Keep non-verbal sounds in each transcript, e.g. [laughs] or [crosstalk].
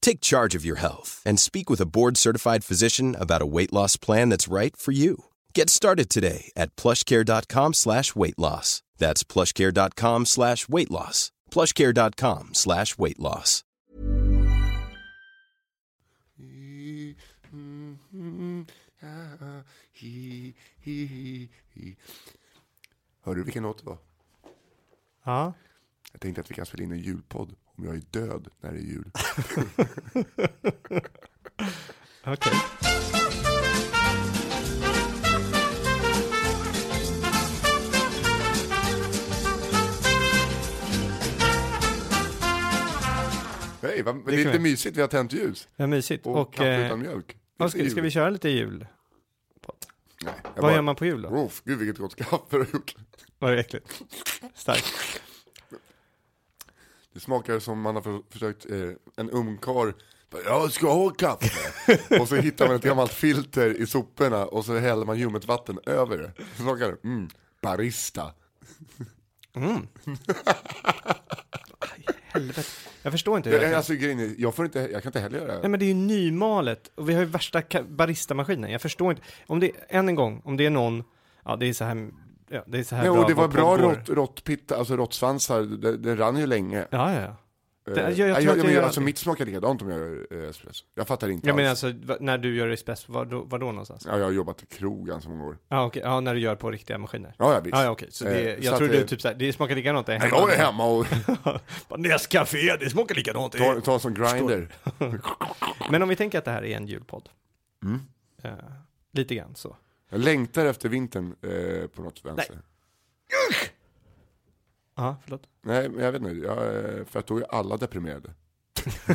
Take charge of your health and speak with a board-certified physician about a weight loss plan that's right for you. Get started today at plushcare.com slash weight loss. That's plushcare.com slash weight loss. plushcare.com slash weight loss. Hörde du vilken låt det var? Ja. Jag tänkte att vi kan spela in en julpodd om jag är död när det är jul. [laughs] Okej. Hej, vad, Det det är lite vi. mysigt, vi har tänt ljus. Ja, mysigt. Och, Och, kaffe eh, utan mjölk. vad Det ska, ska vi köra lite jul? Nej, Vad bara- gör man på jul då? Oh, gud vilket gott kaffe du har gjort. Var det äckligt? Starkt. Det smakar som man har för, försökt, eh, en ungkarl jag ska ha kaffe. och så hittar man ett gammalt filter i soporna och så häller man ljummet vatten över det. Så smakar det, mm, barista. Helvete. Jag förstår inte hur jag Jag, kan. alltså, grejen är, jag, får inte, jag kan inte heller göra Nej det. men det är ju nymalet och vi har ju värsta baristamaskinen. Jag förstår inte. Om det, än en gång, om det är någon, ja det är så här, ja, det är så här Nej, bra och det var bra rått, råttpitta, alltså råttsvansar, det, det rann ju länge. Ja, ja, ja. Eh, Det- jag- jag tror att jag men, gör alltså mitt smakar likadant om jag gör eh, espresso. Jag fattar inte Jag menar alls. alltså, va- när du gör espresso, var då, var då någonstans? Ja, jag har jobbat i krog ganska många år. Ja, okej, ja, när du gör på riktiga maskiner. Ja, ja visst. Ja, ja okej, så det, Eh, jag så tror att du typ såhär, det smakar likadant där Nej, jag är hemma och [laughs] Nescafé, det smakar likadant. tar en sån grinder. [laughs] Men om vi tänker att det här är en julpodd. Mm. Eh, lite grann så. Jag längtar efter vintern eh, på något vänster. Ja, förlåt. Nej, men jag vet inte. Jag, eh, för att då är alla deprimerade. [laughs]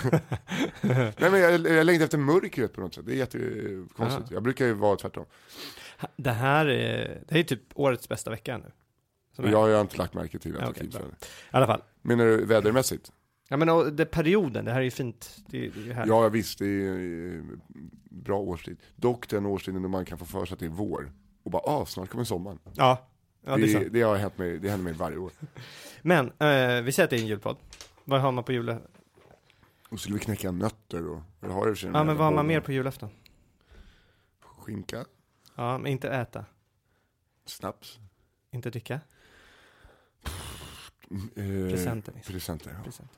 Nej, men jag, jag längtar efter mörkret på något sätt. Det är jättekonstigt. Jag brukar ju vara tvärtom. Det här är, det här är typ årets bästa vecka nu. Är. Jag har ju inte lagt märke till att Ja, det finns. I alla fall. Menar du vädermässigt? Ja men och det perioden, det här är ju fint. Det, det är här. Ja, visst. Det är eh, bra årstid. Dock den årstiden då man kan få för sig att det är vår. Och bara, ah, snart kommer sommaren. Ja, ja det är det, sant. det har hänt mig, det händer mig varje år. [laughs] Men, eh, vi säger att det är en julpodd. Vad har man på jul? Och skulle vi knäcka nötter och, det har för sig Ja men vad har man mer på julafton? Skinka, Ja, men inte äta. snaps, Inte dricka. eh, Presenter. Nisse. Presenter, ja. Present.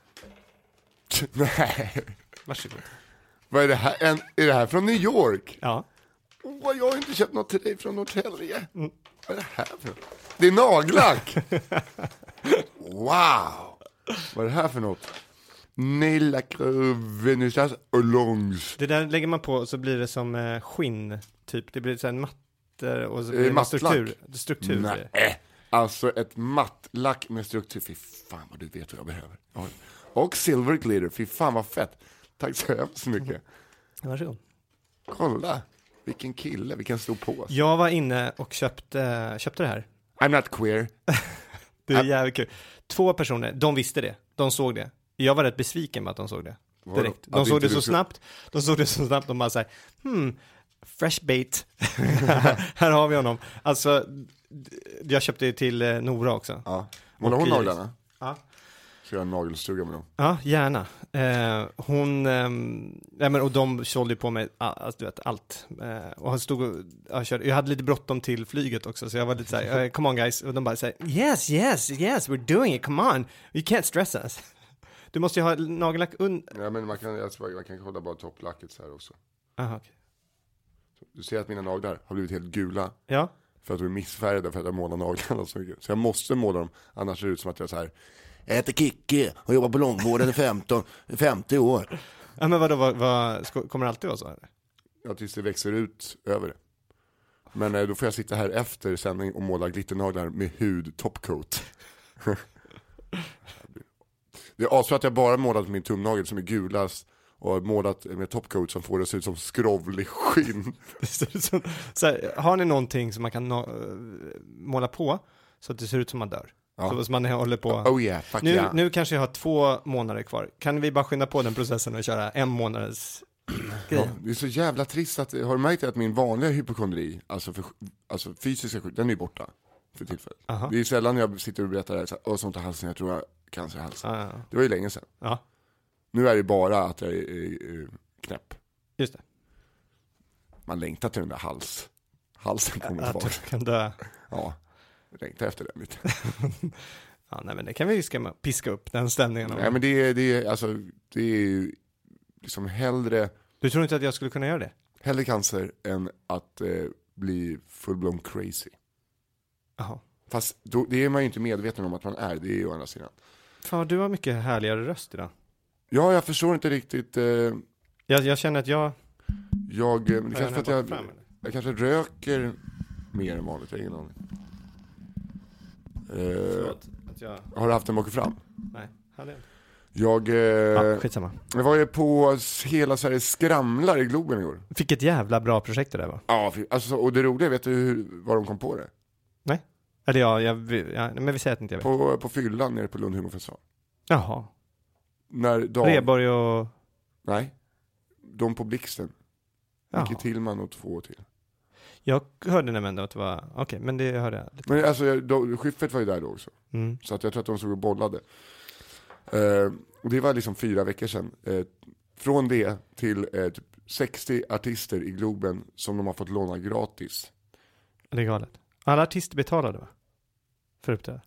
[laughs] Nej, Varsågod. vad är det här? En, är det här från New York? Ja. Åh, jag har inte köpt något till dig från Norrtälje. Mm. Vad är det här för något? Det är nagellack! [laughs] wow! Vad är det här för något? Nail Venusas Olongs. Det där lägger man på så blir det som eh, skinn, typ. Det blir så här mattor och så blir det mattlack. struktur. struktur. Nej, alltså ett mattlack med struktur. Fy fan vad du vet vad jag behöver. Ja. Och silver glitter, fy fan vad fett. Tack så hemskt mycket. Varsågod. Kolla, vilken kille, vilken stor påse. Jag var inne och köpte, köpte det här. I'm not queer. [laughs] Det är jävligt kul. Två personer, de visste det. De såg det. Jag var rätt besviken med att de såg det. Direkt. De såg det så snabbt. De såg det så snabbt. De bara såhär, hmm, fresh bait. [laughs] här har vi honom. Alltså, jag köpte det till eh, Nora också. Ja. Målar hon Iris. naglarna? Ja. Ska jag göra en nagelstuga med dem? Ja, gärna. Eh, hon, ehm, nej men och de sålde ju på mig, alltså, du vet, allt. Eh, och han stod och, jag, körde, jag hade lite bråttom till flyget också, så jag var lite såhär, eh, come on guys, och de bara såhär, yes, yes, yes, we're doing it, come on, you can't stress us. [laughs] Du måste ju ha nagellack under, Ja men man kan, jag tror man kan kolla bara topplacket så här också. aha, okej. Du ser att mina naglar har blivit helt gula. Ja, För att de är missfärgade för att jag målar naglarna så mycket. Så jag måste måla dem, annars ser det ut som att jag så här Jag heter Kicki och jobbar på långvården i 15, 50 år. Ja men vadå, vad, vad, kommer det alltid vara så? Eller? Ja, tills det växer ut över det. Men eh, då får jag sitta här efter sändning och måla glitternaglar med hud topcoat. [laughs] det är asbra att jag bara målat min tumnagel som är gulast och målat med topcoat som får det att se ut som skrovlig skinn. [laughs] Så här, har ni någonting som man kan måla på så att det ser ut som man dör? Ja. Så, så man håller på. Oh yeah, fuck nu, yeah. nu kanske jag har två månader kvar. Kan vi bara skynda på den processen och köra en månaders grej? Ja, det är så jävla trist att, har du märkt att min vanliga hypokondri, alltså, för, alltså fysiska sjuk, den är borta för tillfället. Aha. Det är sällan jag sitter och berättar det här, så här, "Åh, sånt i halsen, jag tror jag har cancer i halsen. Ja, ja, Det var ju länge sedan. ja, Nu är det bara att jag är, är, är knäpp. just det. Man längtar till den där hals, halsen kommer Att tillbaka. du kan dö. Ja, längtar efter den lite. [laughs] Ja, nej men det kan vi skrämma, piska upp den stämningen. Nej men det är, det är, alltså, det är ju liksom hellre, Du tror inte att jag skulle kunna göra det? hellre cancer än att eh, bli full-blown crazy. Jaha. Fast då, det är man ju inte medveten om att man är, det är ju å andra sidan. Fan, du har mycket härligare röst idag. Ja, jag förstår inte riktigt. Eh, Jag, jag känner att jag... jag, eh, det kanske för att jag, fram, jag kanske röker mer än vanligt, jag har ingen aning. Eh, Förlåt, att jag... har du haft en bak fram? Nej, hade jag inte. Jag, Ja, eh, skitsamma. jag var ju på Hela Sverige skramlar i Globen igår. Vilket jävla bra projekt det där var. Ja, alltså, och det roliga, vet du hur, var de kom på det? Eller ja, jag, ja, men vi säger att inte jag vet. På, på fyllan nere på Lund humorfestival. Jaha. När Dan, Reborg och... nej, de på Blixten. Micke Tillman och två till. Jag hörde nämligen att det var... Okej, men det hörde jag lite. Men alltså, jag- de, var ju där då också. Mm. Så att jag tror att de stod och bollade. Eh, och det var liksom fyra veckor sedan. Eh, från det till eh, typ 60 artister i Globen som de har fått låna gratis. Det är galet. Alla artister betalade va? För upp det.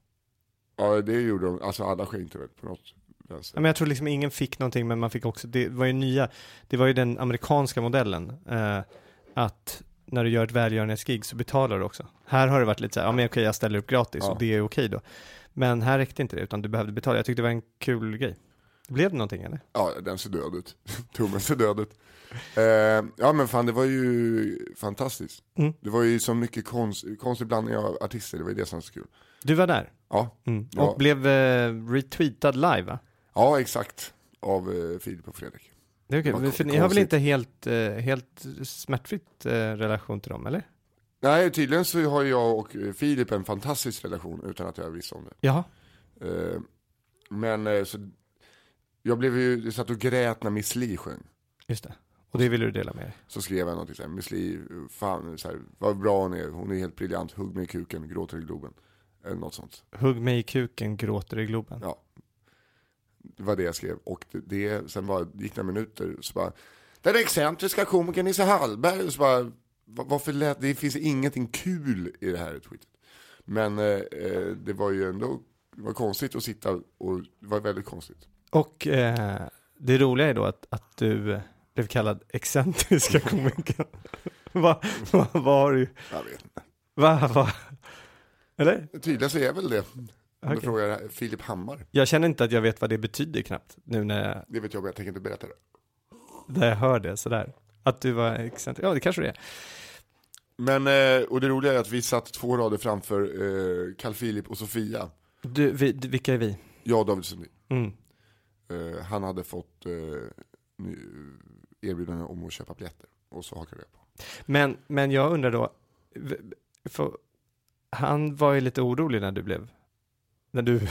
Ja det gjorde de, alltså alla skänkte väl på något vänster. Ja, men jag tror liksom ingen fick någonting, men man fick också, det var ju nya, det var ju den amerikanska modellen, eh, att när du gör ett välgörenhetsgig så betalar du också. Här har det varit lite så här, ja men okej jag ställer upp gratis Ja. och det är okej då. Men här räckte inte det, utan du behövde betala. Jag tyckte det var en kul grej. Blev det någonting eller? Ja den ser död ut. [laughs] Tummen ser död ut. Eh, ja men fan det var ju fantastiskt. Mm. Det var ju så mycket konst, konstig blandning av artister, det var ju det som var så kul. Du var där? Ja, Mm. Ja. Och blev eh, retweetad live va? ja exakt. Av eh, Filip och Fredrik. Det är okej, Vad för ni har väl inte helt, eh, helt smärtfritt eh, relation till dem, eller? Nej tydligen så har jag och Filip en fantastisk relation utan att jag visste om det. Jaha. Eh, men så, jag blev ju, jag satt och grät när Miss Li sjöng. Just det. Och det ville du dela med dig? Så skrev jag någonting såhär, Miss Li, fan så här, vad bra hon är, hon är helt briljant, hugg mig i kuken, gråter i Globen. Eller något sånt. Hugg mig i kuken, gråter i Globen. Ja. Det var det jag skrev. Och det, det sen bara, gick några minuter, så bara, den excentriska komikern Nisse Hallberg, och så bara, "Va- varför lät, det finns ingenting kul i det här tweetet. Men eh, eh, det var ju ändå, det var konstigt att sitta och, det var väldigt konstigt. Och eh, det roliga är då att, att du blev kallad excentriska [laughs] komikern. Vad va, va har du, Jag vet inte. va, va? Eller? Tydligen så är väl det. Om du frågar Filip Hammar. Jag känner inte att jag vet vad det betyder knappt, nu när jag, Det vet jag men jag tänker inte berätta det. när jag hör det sådär. Att du var excentrisk, ja det kanske det är. Men, eh, och det roliga är att vi satt två rader framför eh, Carl Philip och Sofia. Du, vi, du, vilka är vi? Jag och David Sundin. Mm. Eh, han hade fått eh, erbjudande om att köpa biljetter. Och så hakade jag på. Men, men jag undrar då, han var ju lite orolig när du blev, när du,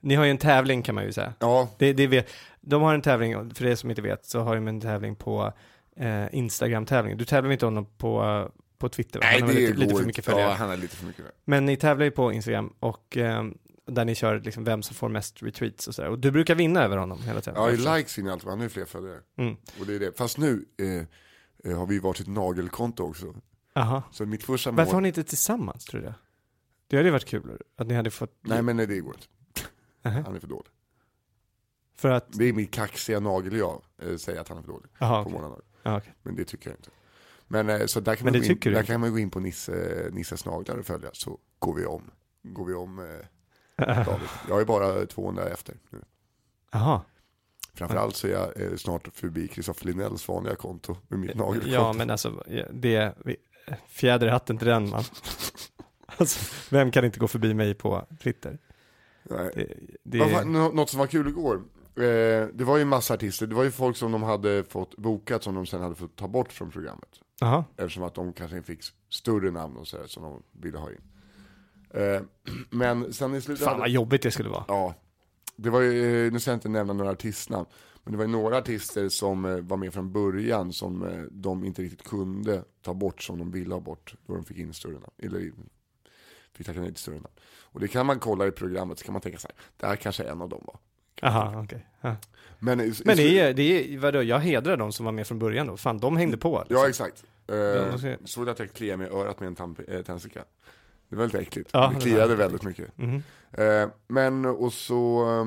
ni har ju en tävling kan man ju säga. Ja, Det, det vet, de har en tävling, för er som inte vet, så har de en tävling på eh, Instagram-tävling. Du tävlar inte honom på, på Twitter, va? nej han har det lite, lite för mycket följare. Ja, han är lite för mycket. Men ni tävlar ju på Instagram och eh, där ni kör liksom vem som får mest retweets och sådär. Och du brukar vinna över honom hela tiden. Ja, i likes in i allt, han har ju fler följare. Mm. Och det är det. Fast nu eh, eh, har vi varsitt nagelkonto också. Aha. Så mitt första mål... Varför har ni inte tillsammans tror jag? Det hade ju varit kul att ni hade fått... Nej men nej, det går inte. Aha. Han är för dålig. För att... Det är min kaxiga nagel jag eh, säger att han är för dålig. Jaha, På morgonen. Ja, okej. Men det tycker jag inte. Men eh, så där kan, Men man gå, in, där kan man gå in på Nisse, Nisses naglar och följa så går vi om. Går vi om eh, [laughs] David. Jag är bara 200 efter nu. Jaha. Framförallt så är jag eh, snart förbi Kristoffer Linnells vanliga konto med mitt nagelkonto. Ja, men alltså, det, fjäder i hatten till den man. [laughs] Alltså, vem kan inte gå förbi mig på Twitter? Det, det, Något som var kul igår, eh, det var ju massa artister, det var ju folk som de hade fått bokat som de sen hade fått ta bort från programmet. Jaha. Eftersom att de kanske fick större namn och så här, som de ville ha in. Eh, [clears throat] men sen i slutet... Fan vad jobbigt det skulle vara. Ja, det var ju, eh, nu ska jag inte nämna några artistnamn, men det var ju några artister som var med från början som de inte riktigt kunde ta bort som de ville ha bort, då de fick in större namn, eller fick tacka nej till större namn. Och det kan man kolla i programmet, så kan man tänka så här, det här kanske en av dem var. Jaha, okej. Ja. Men, i, Men det är, det är, vadå, jag hedrar de som var med från början då. Fan, de hängde på. Liksom. Ja, exakt. Eh, såg du att jag kliade mig i örat med en tand- eh, tändsticka? Det var lite äckligt. Ja, det kliade väldigt mycket. Mhm. Eh, men och så eh,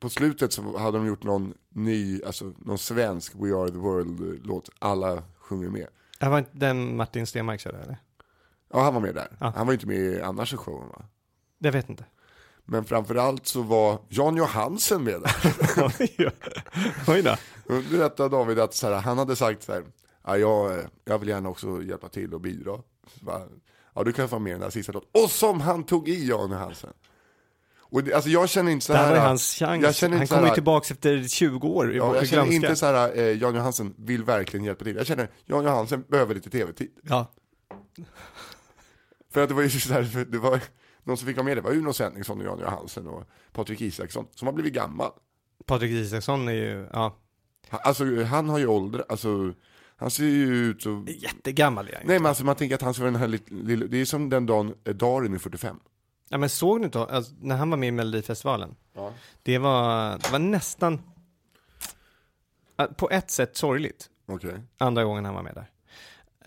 på slutet så hade de gjort någon ny, alltså någon svensk We Are The World-låt. Alla sjunger med. Det var inte den Martin Stenmark körde eller? Ja, han var med där. Ja. Han var inte med annars i showen va? Jag vet inte. Men framförallt så var Jan Johansen med där. [laughs] Oj, då. Då berättade David att här, han hade sagt så här, ja, jag, jag vill gärna också hjälpa till och bidra. Bara, ja, du kan få med i den där sista låten. Och som han tog i Jan Johansen. Och det, alltså jag känner inte så Det här. här var hans chans. Jag känner Han kommer ju här- tillbaka efter 20 år. Ja, jag känner inte så här, eh, Jan Johansen vill verkligen hjälpa till. Jag känner, Jan Johansen behöver lite tv-tid. Ja. För att det var ju så här, för det var någon som fick vara med, det var Uno Svenningsson och Jan Johansen och Patrik Isaksson, som har blivit gammal. Patrik Isaksson är ju, ja, Han- Alltså han har ju ålder, alltså han ser ju ut så... jättegammal är han. Nej men alltså man tänker att han ska vara den här lilla, det är som den dagen eh, Darin är 45. Ja men såg du inte, alltså, när han var med i Melodifestivalen? Ja. Det var, det var nästan, äh, på ett sätt sorgligt, Okej. andra gången han var med där.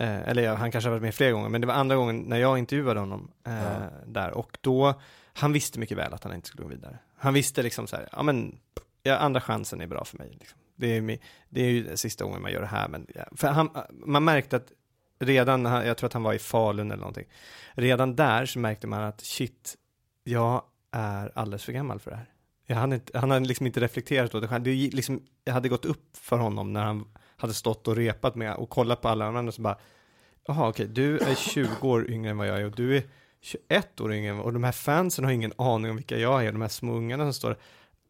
Eh, eller ja, han kanske har varit med flera gånger, men det var andra gången när jag intervjuade honom eh, Ja. där. Och då, han visste mycket väl att han inte skulle gå vidare. Han visste liksom så här, ja men, ja, andra chansen är bra för mig. Liksom. Det, är, det är ju sista gången man gör det här, men för han, man märkte att redan, jag tror att han var i Falun eller någonting, redan där så märkte man att shit, jag är alldeles för gammal för det här. Jag hade inte, han hade liksom inte reflekterat åt det själv. Det liksom, jag hade gått upp för honom när han hade stått och repat med och kollat på alla andra så bara, jaha okej, du är 20 år yngre än vad jag är och du är 21 år yngre och de här fansen har ingen aning om vilka jag är, de här små ungarna som står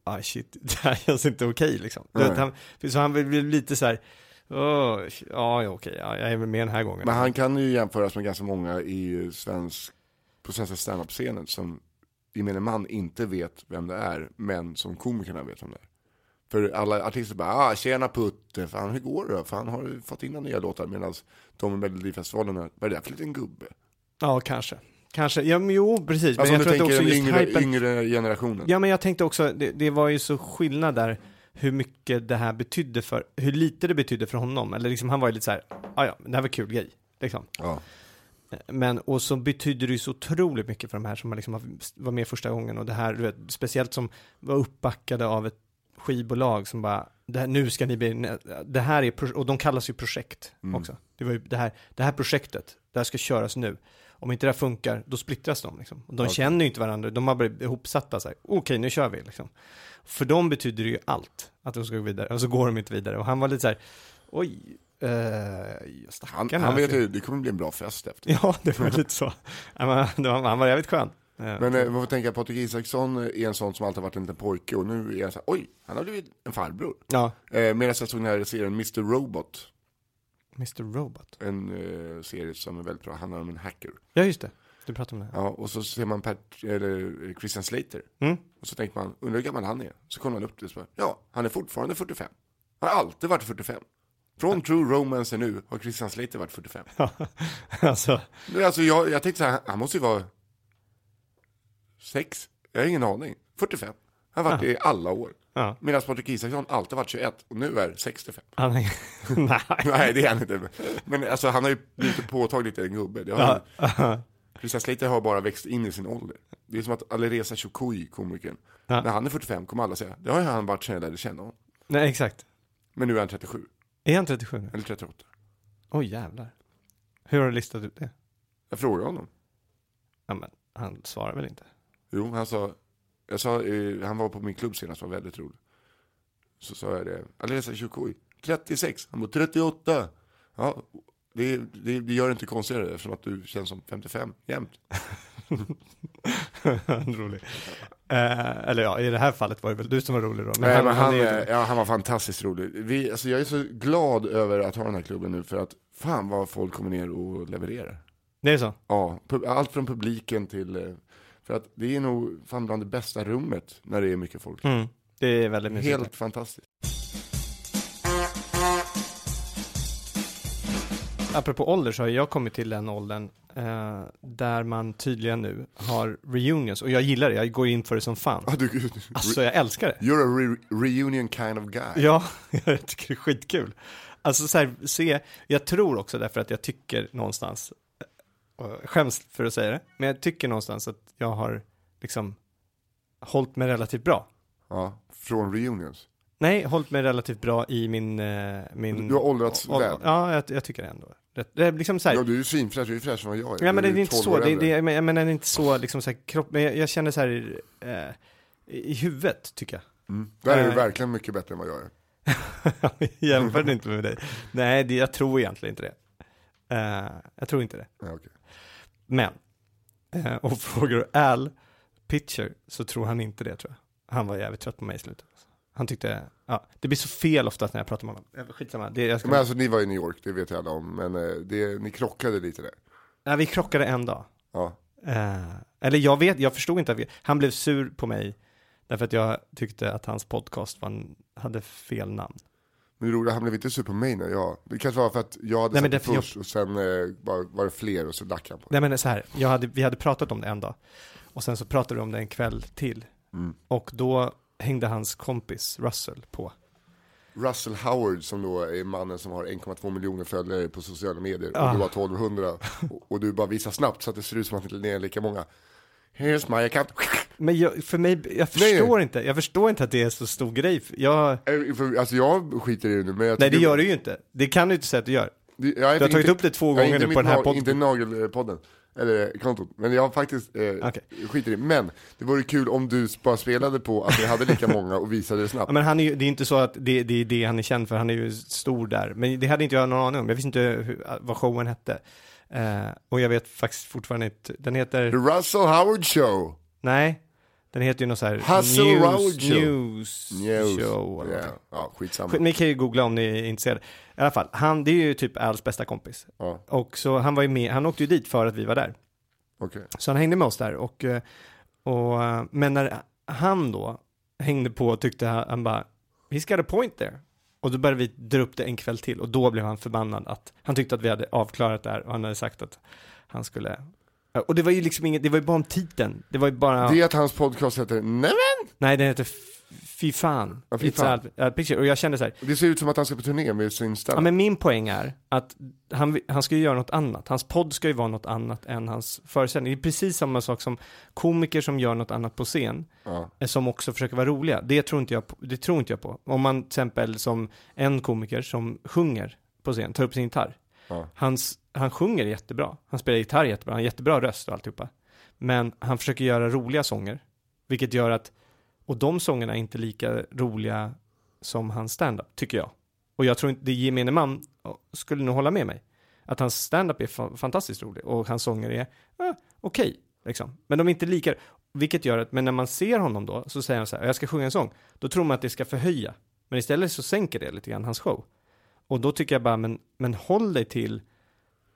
ah shit, [laughs] det här känns inte okej liksom. Du Nej. vet, han, så han blev lite så här, ja ja, okej, ja, jag är väl med den här gången. Men han kan ju jämföras med ganska många i svensk, på svenska standup-scenen som gemene man inte vet vem det är, men som komikerna vet vem det är. För alla artister bara, ah, tjena Putte, fan hur går det då? Fan har du fått in några nya låtar? Medan de i Melodifestivalen, vad är det där för liten gubbe? Ja, kanske. Kanske, ja men jo, precis. Alltså men jag tror att tänker också den yngre, hypen, yngre generationen. Ja, men jag tänkte också, det, det var ju så skillnad där hur mycket det här betydde för, hur lite det betydde för honom. Eller liksom, han var ju lite så här, "Ah, ja, det här var kul grej. Liksom. Ja. Men, och så betyder det ju så otroligt mycket för de här som liksom var med första gången. Och det här, du vet, speciellt som var uppbackade av ett skivbolag som bara, här, nu ska ni bli, det här är, och de kallas ju projekt Mm. också. Det var ju det här, det här projektet, det här ska köras nu. Om inte det här funkar, då splittras de liksom. De Okej. känner ju inte varandra, de har blivit ihopsatta så här, okej nu kör vi liksom. För dem betyder det ju allt, att de ska gå vidare, och så går de inte vidare. Och han var lite så här, oj, eh, Han, han vet ju, det kommer bli en bra fest efter. [laughs] Ja, det var lite så. Det var, han var jävligt skön. Eh, Men eh, man får tänka, Patrik Isaksson är en sån som alltid varit en liten pojke och nu är han så här, oj, han har blivit en farbror. Ja, Eh, Medan jag såg den här serien Mr. Robot, Mr. Robot. en eh, serie som är väldigt bra, handlar om en hacker. Ja, just det. Du pratade om det. Ja, och så ser man Pat, eller eh, Christian Slater. Mm. Och så tänker man, undrar hur gammal han är? Så kollar man upp det och bara, ja, han är fortfarande 45. Han har alltid varit 45. Från True Romance nu har Christian Slater varit 45. [laughs] alltså, Men alltså jag, jag tänkte så här, han måste ju vara sex. Jag har ingen aning. 45. Han har varit det i alla år. ja. Medan Patrik Isaksson alltid varit 21 och nu är 65. Han är... [laughs] Nej. Nej, det är han inte. Men alltså han har ju blivit påtagligt en gubbe. Det har han. [laughs] Christian Slater har bara växt in i sin ålder. Det är som att Alireza Chokui, komikern, Ja. när han är 45 kommer alla säga, det har ju han varit sedan jag lärde känna honom. Nej, exakt. Men nu är han 37, Är han 37 nu? eller 38. Oj, jävlar. Hur har du listat ut det? Jag frågade honom. Ja, men han svarar väl inte? Jo, han sa, Jag sa, eh, han var på min klubb senast, var väldigt rolig. Så sa jag det, Alireza Chukui, 36, han var 38. Ja, det, det, det gör det inte konstigare eftersom att du känns som 55 jämt. [laughs] rolig. Eh, eller ja, i det här fallet var det väl du som var rolig då. Men Nej, men han, är... ja, han var fantastiskt rolig. Vi, alltså, jag är så glad över att ha den här klubben nu för att fan vad folk kommer ner och levererar. Det är så? Ja, allt från publiken till, eh, för att det är nog fan bland det bästa rummet när det är mycket folk. Mm, det är väldigt mysigt. Helt fantastiskt. Apropå ålder så har jag kommit till den åldern eh, där man tydligen nu har reunions, och jag gillar det, jag går in för det som fan. Ah, du, alltså jag älskar det. You're a re reunion kind of guy. Ja, [laughs] jag tycker det är skitkul. Alltså så här, se, jag tror också därför att jag tycker någonstans, och skäms för att säga det, men jag tycker någonstans att jag har liksom hållit mig relativt bra. Ja, från reunions? Nej, hållit mig relativt bra i min... Eh, min du har åldrats väl? Ja, jag, jag, tycker det ändå. Det är liksom så här, ja, du är ju svinfräsch, du är fräschare än vad jag är. Ja, men det är inte så, det, det, men, men det är inte så liksom så här, kropp, men jag, jag känner så här eh, i huvudet, tycker jag. Mm. Där är du eh. verkligen mycket bättre än vad jag är. [laughs] Jämför inte med dig. Nej, det, jag tror egentligen inte det. Uh, jag tror inte det. Ja, okay. Men, uh, och [laughs] frågar du Al Pitcher så tror han inte det tror jag. Han var jävligt trött på mig i slutet. Han tyckte, ja, det blir så fel oftast när jag pratar med honom. Skitsamma. Det, jag ska... Men alltså ni var i New York, det vet jag alla om, men eh, det, ni krockade lite där. Ja, vi krockade en dag. Ja. Uh, eller jag vet, jag förstod inte att vi, han blev sur på mig därför att jag tyckte att hans podcast var, hade fel namn. Men det roliga, han blev inte sur på mig när jag, det kanske var för att jag hade Nej, sagt det först jag... och sen eh, var, var det fler och så lackade han på Nej men så här, jag hade, vi hade pratat om det en dag och sen så pratade vi om det en kväll till mm. och då hängde hans kompis Russell på. Russell Howard som då är mannen som har 1,2 miljoner följare på sociala medier ah. och du har 1200 och, och du bara visar snabbt så att det ser ut som att det är lika många. Here's my account. Men jag, för mig, jag förstår nej. inte, jag förstår inte att det är så stor grej. Jag... Eh, alltså jag skiter i det nu, men jag Nej det gör du ju inte. Det kan du inte säga att du gör. Det, du har tagit inte, upp det två gånger nu på den här podden. Inte nagelpodden. Eller kontot. Men jag har faktiskt, eh, okay. skiter i Men det vore kul om du bara spelade på att ni hade lika många och visade det snabbt. Ja, men han är ju, det är inte så att det, det är det han är känd för, han är ju stor där. Men det hade inte jag någon aning om, jag visste inte hur, vad showen hette. Eh, och jag vet faktiskt fortfarande inte, den heter... The Russell Howard Show! Nej, den heter ju något så här Hustle news, news, news show. Eller yeah. Ja, skitsamma. Ni kan ju googla om ni är intresserade. I alla fall, han, det är ju typ Als bästa kompis. Ja. Och så han var ju med, han åkte ju dit för att vi var där. Okay. Så han hängde med oss där och, eh, och, men när han då hängde på och tyckte han, han bara, he's got a point there. Och då började vi dra upp det en kväll till och då blev han förbannad att han tyckte att vi hade avklarat det här och han hade sagt att han skulle och det var ju liksom inget, det var ju bara om titeln. Det var ju bara... Det är att hans podcast heter Nämen! Nej, den heter Fy fan. Ja, fy fan. Picture. Och jag kände så här, Det ser ut som att han ska på turné med sin stand Ja, men min poäng är att han, han ska ju göra något annat. Hans podd ska ju vara något annat än hans föreställning. Det är precis samma sak som komiker som gör något annat på scen. Ja. Eh, som också försöker vara roliga. Det tror, inte jag på, det tror inte jag på. Om man till exempel som en komiker som sjunger på scen, tar upp sin gitarr. Ja. Hans, han sjunger jättebra. Han spelar gitarr jättebra. Han har jättebra röst och alltihopa. Men han försöker göra roliga sånger. Vilket gör att och de sångerna är inte lika roliga som hans standup, tycker jag. Och jag tror inte, det gemene man skulle nog hålla med mig. Att hans standup är fantastiskt rolig och hans sånger är eh, okej, okay, liksom. Men de är inte lika, vilket gör att, men när man ser honom då, så säger han så här, jag ska sjunga en sång, då tror man att det ska förhöja. Men istället så sänker det lite grann hans show. Och då tycker jag bara, men, men håll dig till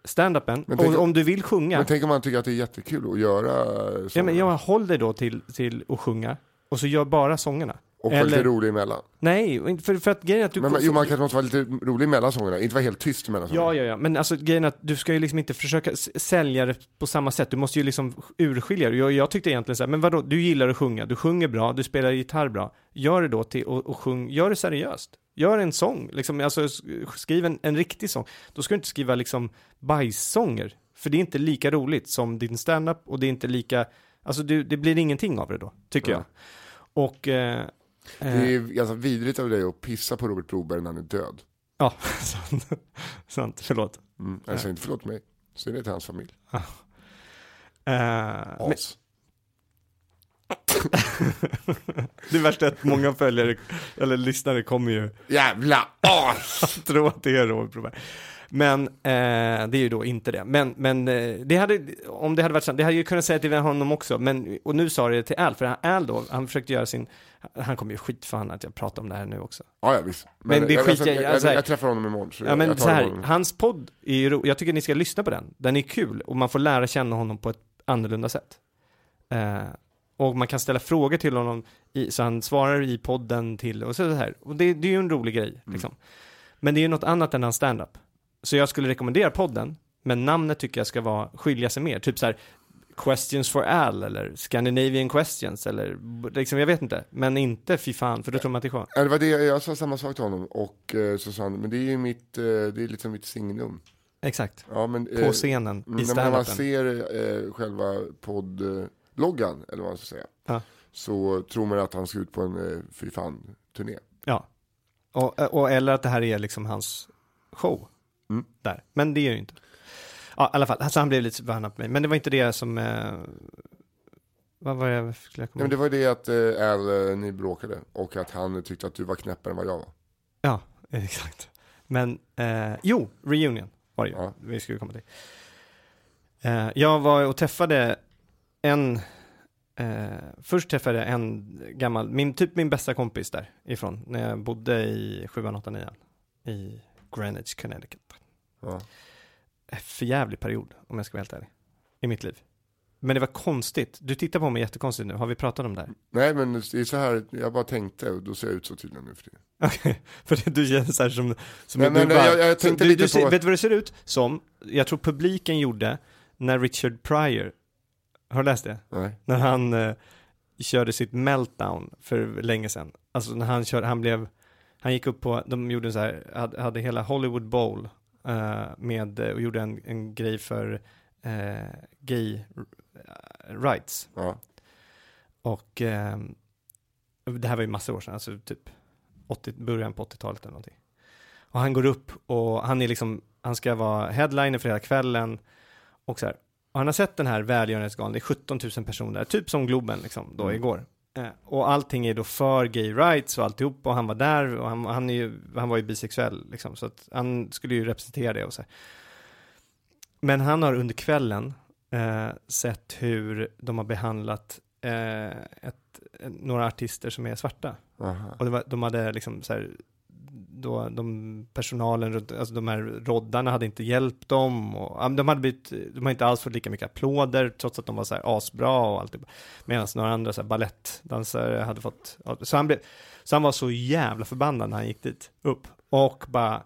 standupen, och om du vill sjunga. Men tänk om man tycker att det är jättekul att göra sånger. Ja men ja, håll dig då till, till att sjunga och så gör bara sångerna. Och vara lite rolig emellan. Nej, för, för att grejen är att du... Men, jo, man kanske måste vara lite rolig mellan sångerna, inte vara helt tyst mellan sångerna. Ja, ja, ja, men alltså grejen är att du ska ju liksom inte försöka sälja det på samma sätt, du måste ju liksom urskilja det. Jag, jag tyckte egentligen så här, men vadå, du gillar att sjunga, du sjunger bra, du spelar gitarr bra, gör det då till, och, och sjung, gör det seriöst. Gör en sång, liksom, alltså skriv en, en riktig sång. Då ska du inte skriva liksom bajssånger, för det är inte lika roligt som din standup och det är inte lika, alltså du, det blir ingenting av det då, tycker ja. jag. Och... Eh, det är ganska vidrigt av dig att pissa på Robert Broberg när han är död. Ja, [laughs] sant. sant. Förlåt. Mm, jag säger inte förlåt mig. Säg det till hans familj. Uh, As. [laughs] det värsta är att många följare, eller lyssnare kommer ju Jävla as! [laughs] tro att det är Robert Broberg. Men eh, det är ju då inte det. Men, men eh, det hade, om det hade varit sant, det hade ju kunnat säga till honom också, men, och nu sa det till Al, för Al då, han försökte göra sin, han kommer ju skit för han att jag pratar om det här nu också. Ja, ja visst. Men det jag, skiter jag, jag- jag, alltså- jag, träffar honom imorgon. Så Ja men så här, hans podd är ju jag tycker ni ska lyssna på den. Den är kul och man får lära känna honom på ett annorlunda sätt. Eh, och man kan ställa frågor till honom i, så han svarar i podden till och så här. Och det, det är ju en rolig grej liksom. Men det är ju något annat än hans standup. Så jag skulle rekommendera podden, men namnet tycker jag ska vara, skilja sig mer. Typ så här Questions for Al eller Scandinavian Questions eller liksom, jag vet inte. Men inte fy fan, för då tror man att det är skönt. Ja, det var det, jag sa samma sak till honom och eh, så sa han, men det är ju mitt, eh, det är liksom mitt signum. Exakt. Ja, men, På scenen, i mm, när man- standupen. ser eh, själva poddloggan, eller vad man ska säga, Ja. så tror man att han ska ut på en eh, fy fan-turné. Ja. Och, och, eller att det här är liksom hans show. Mm. Där. Men det är ju inte. Ja, i alla fall. Så han blev lite förbannad på mig. Men det var inte det som... Eh, vad var det jag skulle komma Ja, men det var det att eh, Al, eh, ni bråkade och att han tyckte att du var knäppare än vad jag var. Ja, [laughs] exakt. Men, eh, jo, reunion var det ju. Ja. Vi skulle komma till. Eh, jag var och träffade en... Eh, först träffade jag en gammal, min, typ min bästa kompis där ifrån, när jag bodde i 7 8 9 i Greenwich, Connecticut. Ja. för jävlig period, om jag ska vara helt ärlig, i mitt liv. Men det var konstigt. Du tittar på mig jättekonstigt nu. Har vi pratat om det här? Nej men det är så här, jag bara tänkte och då ser jag ut så tydligen nu för tiden. [laughs] Okej, för det, du känns så här som... som Men- du men jag- jag tänkte du, lite du, ser- på- Vet du vad det ser ut som? Jag tror publiken gjorde när Richard Pryor, har du läst det? Nej. När han eh, körde sitt meltdown för länge sedan. Alltså när han körde, han blev, han gick upp på, de gjorde så här, hade, hade hela Hollywood Bowl eh, med, eh, och gjorde en, en grej för eh, gay rights. Ja. Och eh, det här var ju massor år sedan, alltså typ 80, början på 80-talet eller någonting. Och han går upp och han är liksom, han ska vara headliner för hela kvällen och så här. Och han har sett den här välgörenhetsgalan, det är 17 000 personer, typ som Globen liksom då Mm. igår. Eh, och allting är då för gay rights och alltihop och han var där och han, han, är ju, han var ju bisexuell liksom, så att han skulle ju representera det och så. Men han har under kvällen eh, sett hur de har behandlat eh, ett, några artister som är svarta. Aha. Och var, de hade liksom så här, då de personalen runt, alltså de här roddarna hade inte hjälpt dem och de hade blivit, de har inte alls fått lika mycket applåder trots att de var så här asbra och allt. Medan några andra så här balettdansare hade fått, så han blev, så han var så jävla förbannad när han gick dit upp och bara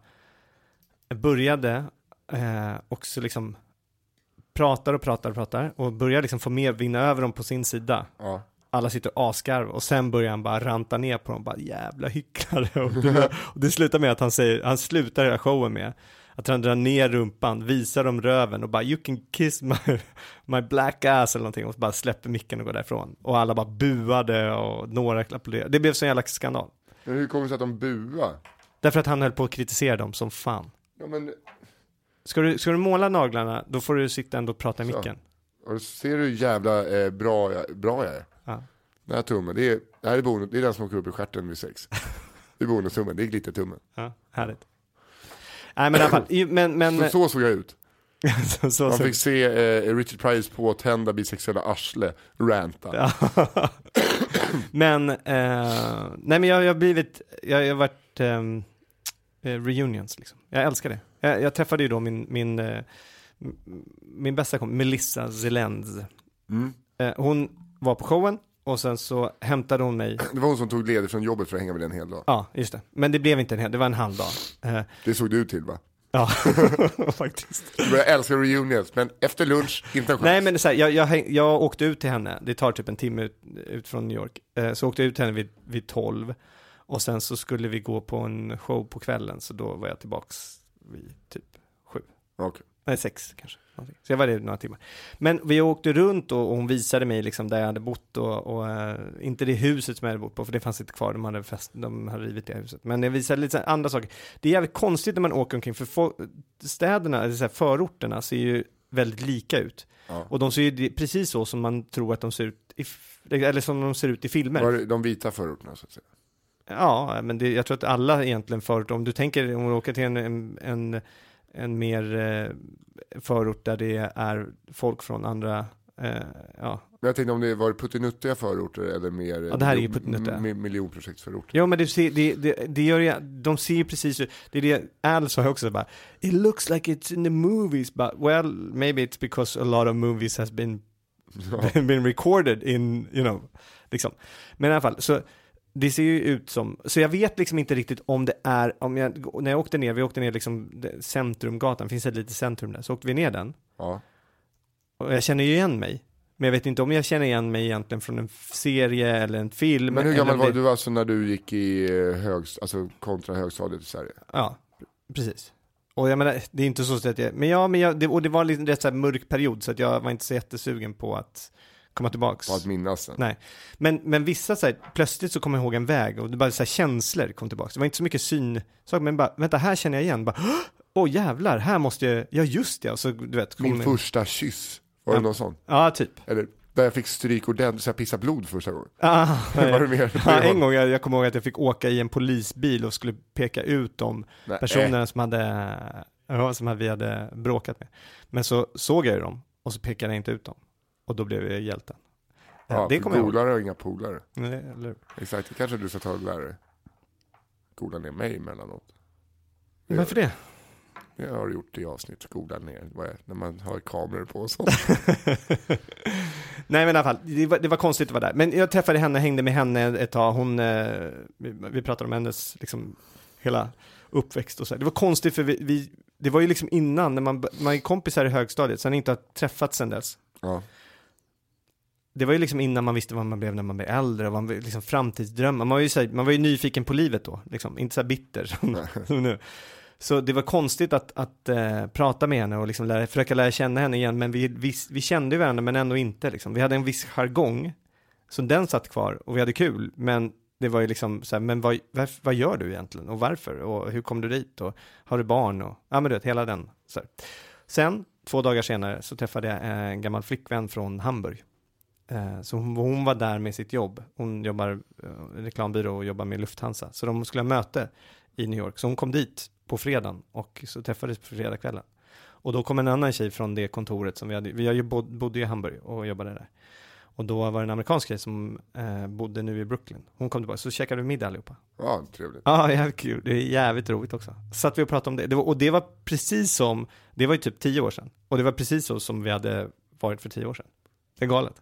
började eh, också liksom pratar och pratar och pratar och börjar liksom få med, vinna över dem på sin sida Ja alla sitter asgarv och sen börjar han bara ranta ner på dem, bara jävla hycklare. Och det, och det slutar med att han säger, han slutar hela showen med att han drar ner rumpan, visar dem röven och bara you can kiss my, my black ass eller någonting och bara släpper micken och går därifrån. Och alla bara buade och några applåderade. Det blev så jävla skandal. Men hur kommer det sig att de buar? Därför att han höll på att kritisera dem som fan. Ja men, Ska du, ska du måla naglarna, då får du sitta ändå och prata i micken. och ser du hur jävla eh, bra, bra jag är? Den här tummen, det är, det här är, bonus, det är den som åker upp i stjärten vid sex. Det är bonustummen, det är glittertummen. Ja, härligt. Nej men i alla fall, men, men... Så, så såg jag ut. [laughs] så, så, Man fick se eh, Richard Pryors påtända bisexuella arsle ranta. Men, eh, nej men jag, jag har blivit, jag, jag har varit ehm, eh, reunions liksom. Jag älskar det. Jag, jag träffade ju då min, min, eh, min bästa kompis, Melissa Zelenz. Mm. Eh, hon var på showen och sen så hämtade hon mig, Det var hon som tog ledigt från jobbet för att hänga med den en hel dag. ja just det, men det blev inte en hel, det var en halv dag. Eh, Det såg du till va? ja, [laughs] [laughs] faktiskt. Du börjar älska reunions, men efter lunch, inte en chans. Nej men så här, jag, jag, häng- jag åkte ut till henne, det tar typ en timme ut, ut från New York, eh, så åkte jag ut till henne vid, vid 12 och sen så skulle vi gå på en show på kvällen så då var jag tillbaks vid typ 7, Okej. Nej 6 kanske. Så jag var där några timmar. Men vi åkte runt och, och hon visade mig liksom där jag hade bott och, och eh, inte det huset som jag hade bott på för det fanns inte kvar, de hade, fest, de hade rivit det huset. Men jag visade lite andra saker. Det är jävligt konstigt när man åker omkring för städerna, eller så här förorterna ser ju väldigt lika ut. Ja. Och de ser ju precis så som man tror att de ser ut i, eller som de ser ut i filmer. Var det de vita förorterna så att säga? Ja, men det, jag tror att alla egentligen förort, om du tänker, om du åker till en, en, en, en mer eh, förort där det är folk från andra, eh, ja. Jag tänkte om det var puttinuttiga förorter eller mer Ja, det här är ju miljonprojektsförorter. Jo, men det, ser, det, det, det gör ju, de ser ju precis ut, det är det Al sa också bara, it looks like it's in the movies, but well, maybe it's because a lot of movies has been [laughs] been recorded in, you know, liksom. Men i alla fall, så det ser ju ut som, så jag vet liksom inte riktigt om det är, om jag, när jag åkte ner, vi åkte ner liksom det- Centrumgatan, finns ett litet centrum där, så åkte vi ner den, Ja. och jag känner ju igen mig. Men jag vet inte om jag känner igen mig egentligen från en serie eller en film. Men hur gammal var det- du alltså när du gick i eh, högst, alltså kontra högstadiet i Sverige? Ja, precis. Och jag menar, det är inte så att jag, men ja, men jag, det, och det var liksom en rätt så här mörk period, så att jag var inte så jättesugen på att komma tillbaks. På att minnas den? Nej, men, men vissa så här, plötsligt så kommer jag ihåg en väg och det bara så här känslor kom tillbaka. Det var inte så mycket syn, men bara, vänta, här känner jag igen, bara, åh oh, jävlar, här måste jag, ja just det, så du vet. Min kommer- första kyss, var Ja. det någon sån? Ja, typ. Eller där jag fick stryk ordentligt, så jag pissade blod första gången. Ah, [laughs] Var det mer? ja, en gång, jag, jag kommer ihåg att jag fick åka i en polisbil och skulle peka ut de Nej, personerna som hade, som vi hade bråkat med. Men så såg jag ju dem och så pekade jag inte ut dem. Och då blev jag hjälten. Ja, Ja, det kommer jag golare har inga polare. Nej, Eller, Exakt, det kanske du ska ta och lära dig. Gola ner mig emellanåt. varför det? Det har gjort i avsnitt, gola ner, när man har kameror på och sånt. [laughs] Nej men i alla fall, det var, det var konstigt att vara där. Men jag träffade henne, hängde med henne ett tag. Hon, eh, vi, pratade om hennes, liksom, hela uppväxt och så. Det var konstigt för vi, vi det var ju liksom innan, när man, man är kompisar i högstadiet, sen inte har träffats sen dess. Ja. Det var ju liksom innan man visste vad man blev när man blev äldre, och man liksom framtidsdrömmar. Man var ju, så här, man var ju nyfiken på livet då, liksom. inte så här bitter som, [laughs] som nu. Så det var konstigt att, att eh, prata med henne och liksom lära, försöka lära känna henne igen, men vi, vi, vi kände ju varandra men ändå inte. Liksom. Vi hade en viss jargong, så den satt kvar och vi hade kul, men det var ju liksom så här, men vad, varf- vad gör du egentligen och varför och hur kom du dit och har du barn och, ja men du vet, hela den. Så här. Sen, två dagar senare, så träffade jag en gammal flickvän från Hamburg. Eh, Så hon, hon var där med sitt jobb. Hon jobbar eh, reklambyrå och jobbar med Lufthansa. Så de skulle ha möte i New York. Så hon kom dit på fredagen och så träffades på fredagskvällen. Och då kom en annan tjej från det kontoret som vi hade. Vi bodde i Hamburg och jobbade där. Och då var det en amerikansk tjej som eh, bodde nu i Brooklyn. Hon kom tillbaka, så käkade vi middag allihopa. ja, trevligt. Ja, jävligt kul. Det är jävligt roligt också. Satt vi och pratade om det. det var, och det var precis som, det var ju typ tio år sedan. Och det var precis så som vi hade varit för tio år sedan. Det är galet.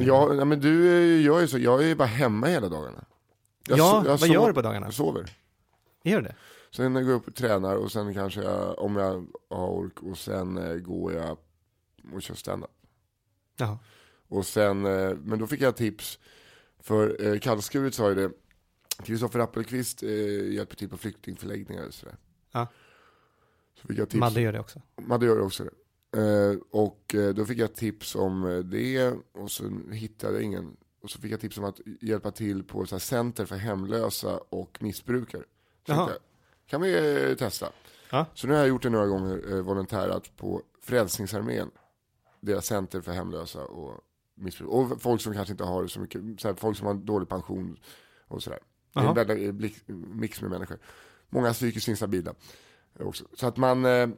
Ja, nej, men du eh, gör ju så, jag är ju bara hemma hela dagarna. Jag Ja, so- vad gör du på dagarna? Jag sover. Är det? Sen går jag upp och tränar och sen kanske jag, om jag har ork, och sen eh, går jag och kör standup. Jaha. Och sen, eh, men då fick jag tips, för eh, Kallskuret sa ju det, Kristoffer Appelqvist eh, hjälper till på flyktingförläggningar och sådär. Ja. Så fick jag tips. Madde gör det också. Madde gör också det. Eh, och eh, då fick jag tips om eh, det och så hittade jag ingen. Och så fick jag tips om att hjälpa till på så här center för hemlösa och missbrukare. Så kan vi testa? Ja. Så nu har jag gjort det några gånger, eh, volontärat på Frälsningsarmén. Deras center för hemlösa och missbruk. Och folk som kanske inte har så mycket, så här, folk som har dålig pension och sådär. Det är en väldig mix med människor. Många psykiskt instabila också. Så att man, eh,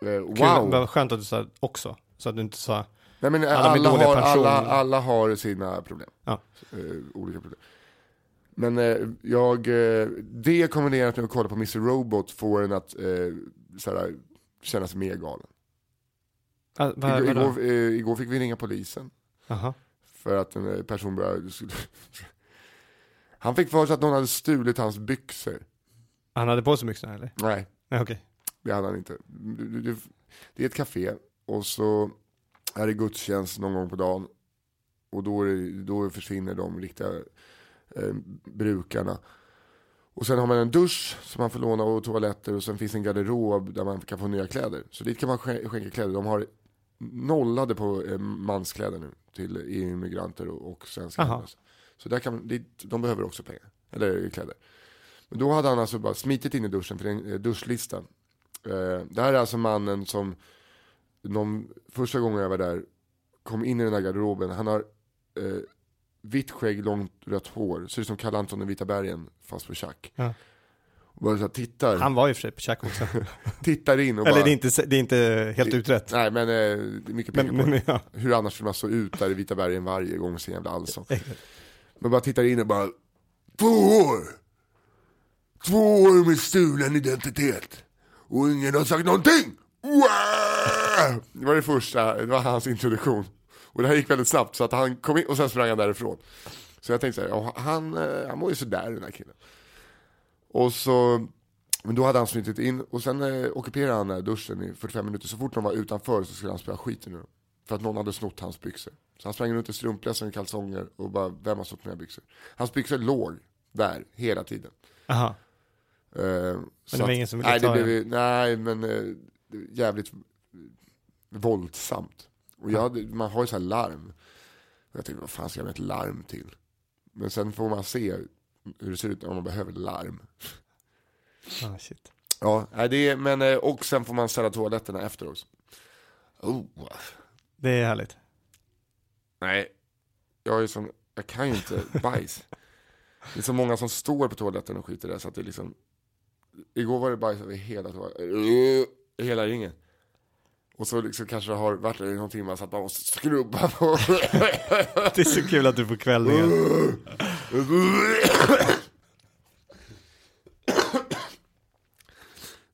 eh, Kul, wow. vad skönt att du sa också, så att du inte sa, Nej men Alla alla, har, alla, alla har sina problem. Ja. Eh, olika problem. Men eh, jag, eh, det kombinerat med att kolla på Mr. Robot får en att eh, såhär, känna sig mer galen. ah, vad, Igår, vadå? igår, eh, igår fick vi ringa polisen. Jaha. För att en person började... [laughs] Han fick för sig att någon hade stulit hans byxor. Han hade på sig byxorna eller? Nej, Nej, okej. Det hade han inte. Det, är ett café och så är det gudstjänst någon gång på dagen. Och då, är det, då försvinner de riktiga eh, brukarna. Och sen har man en dusch som man får låna och toaletter och sen finns en garderob där man kan få nya kläder. Så dit kan man skän- skänka kläder. De har nollade på eh, manskläder nu till EU-migranter och, och svenska Aha. hemlösa. Så där kan man, dit, de behöver också pengar, eller kläder. Men då hade han alltså bara smitit in i duschen för det är en eh, duschlista. Eh, det här är alltså mannen som, någon, första gången jag var där, kom in i den här garderoben. Han har eh, vitt skägg, långt rött hår. Ser ut som Kalle Anton i Vita bergen, fast på tjack. Ja. Och bara så här, tittar, Han var ju för sig på Chuck också. [laughs] tittar in och eller bara... det är, inte, det är inte helt utrett. Nej men eh, det är mycket pengar Men, på men, det. ja. Hur annars skulle man stå ut där i Vita bergen varje gång en jävla [laughs] allsång? Men bara tittar in och bara, två år! Två år med stulen identitet. Och ingen har sagt någonting! Wow! Det var det första, det var hans introduktion. Och det här gick väldigt snabbt så att han kom in och sen sprang han därifrån. Så jag tänkte så här, han, eh, han mår ju sådär den här killen. Och så, men då hade han smitit in och sen eh, ockuperade han eh, duschen i 45 minuter. Så fort de var utanför så skulle han spela skiten ur dem. För att någon hade snott hans byxor. Så han sprang runt i strumplösa och kalsonger och bara, vem har snott mina byxor? Hans byxor låg där hela tiden. Aha. Eh, men det var ingen som ville nej, ta det blev, Nej, men eh, jävligt våldsamt. Och jag hade, man har ju så här larm. Och jag tänkte, vad fan ska jag med ett larm till? Men sen får man se hur det ser ut om man behöver larm. Ah, shit. Ja, det är, men eh, och sen får man ställa toaletterna efter också. Oh, Det är härligt. nej. Jag är som, jag kan ju inte [laughs] bajs. Det är så många som står på toaletten och skiter där så att det liksom Igår var det bajs över hela toaletten, hela ringen. Och så liksom kanske det har varit någon timme så att man måste skrubba på. [laughs] Det är så kul att du får kvällningar.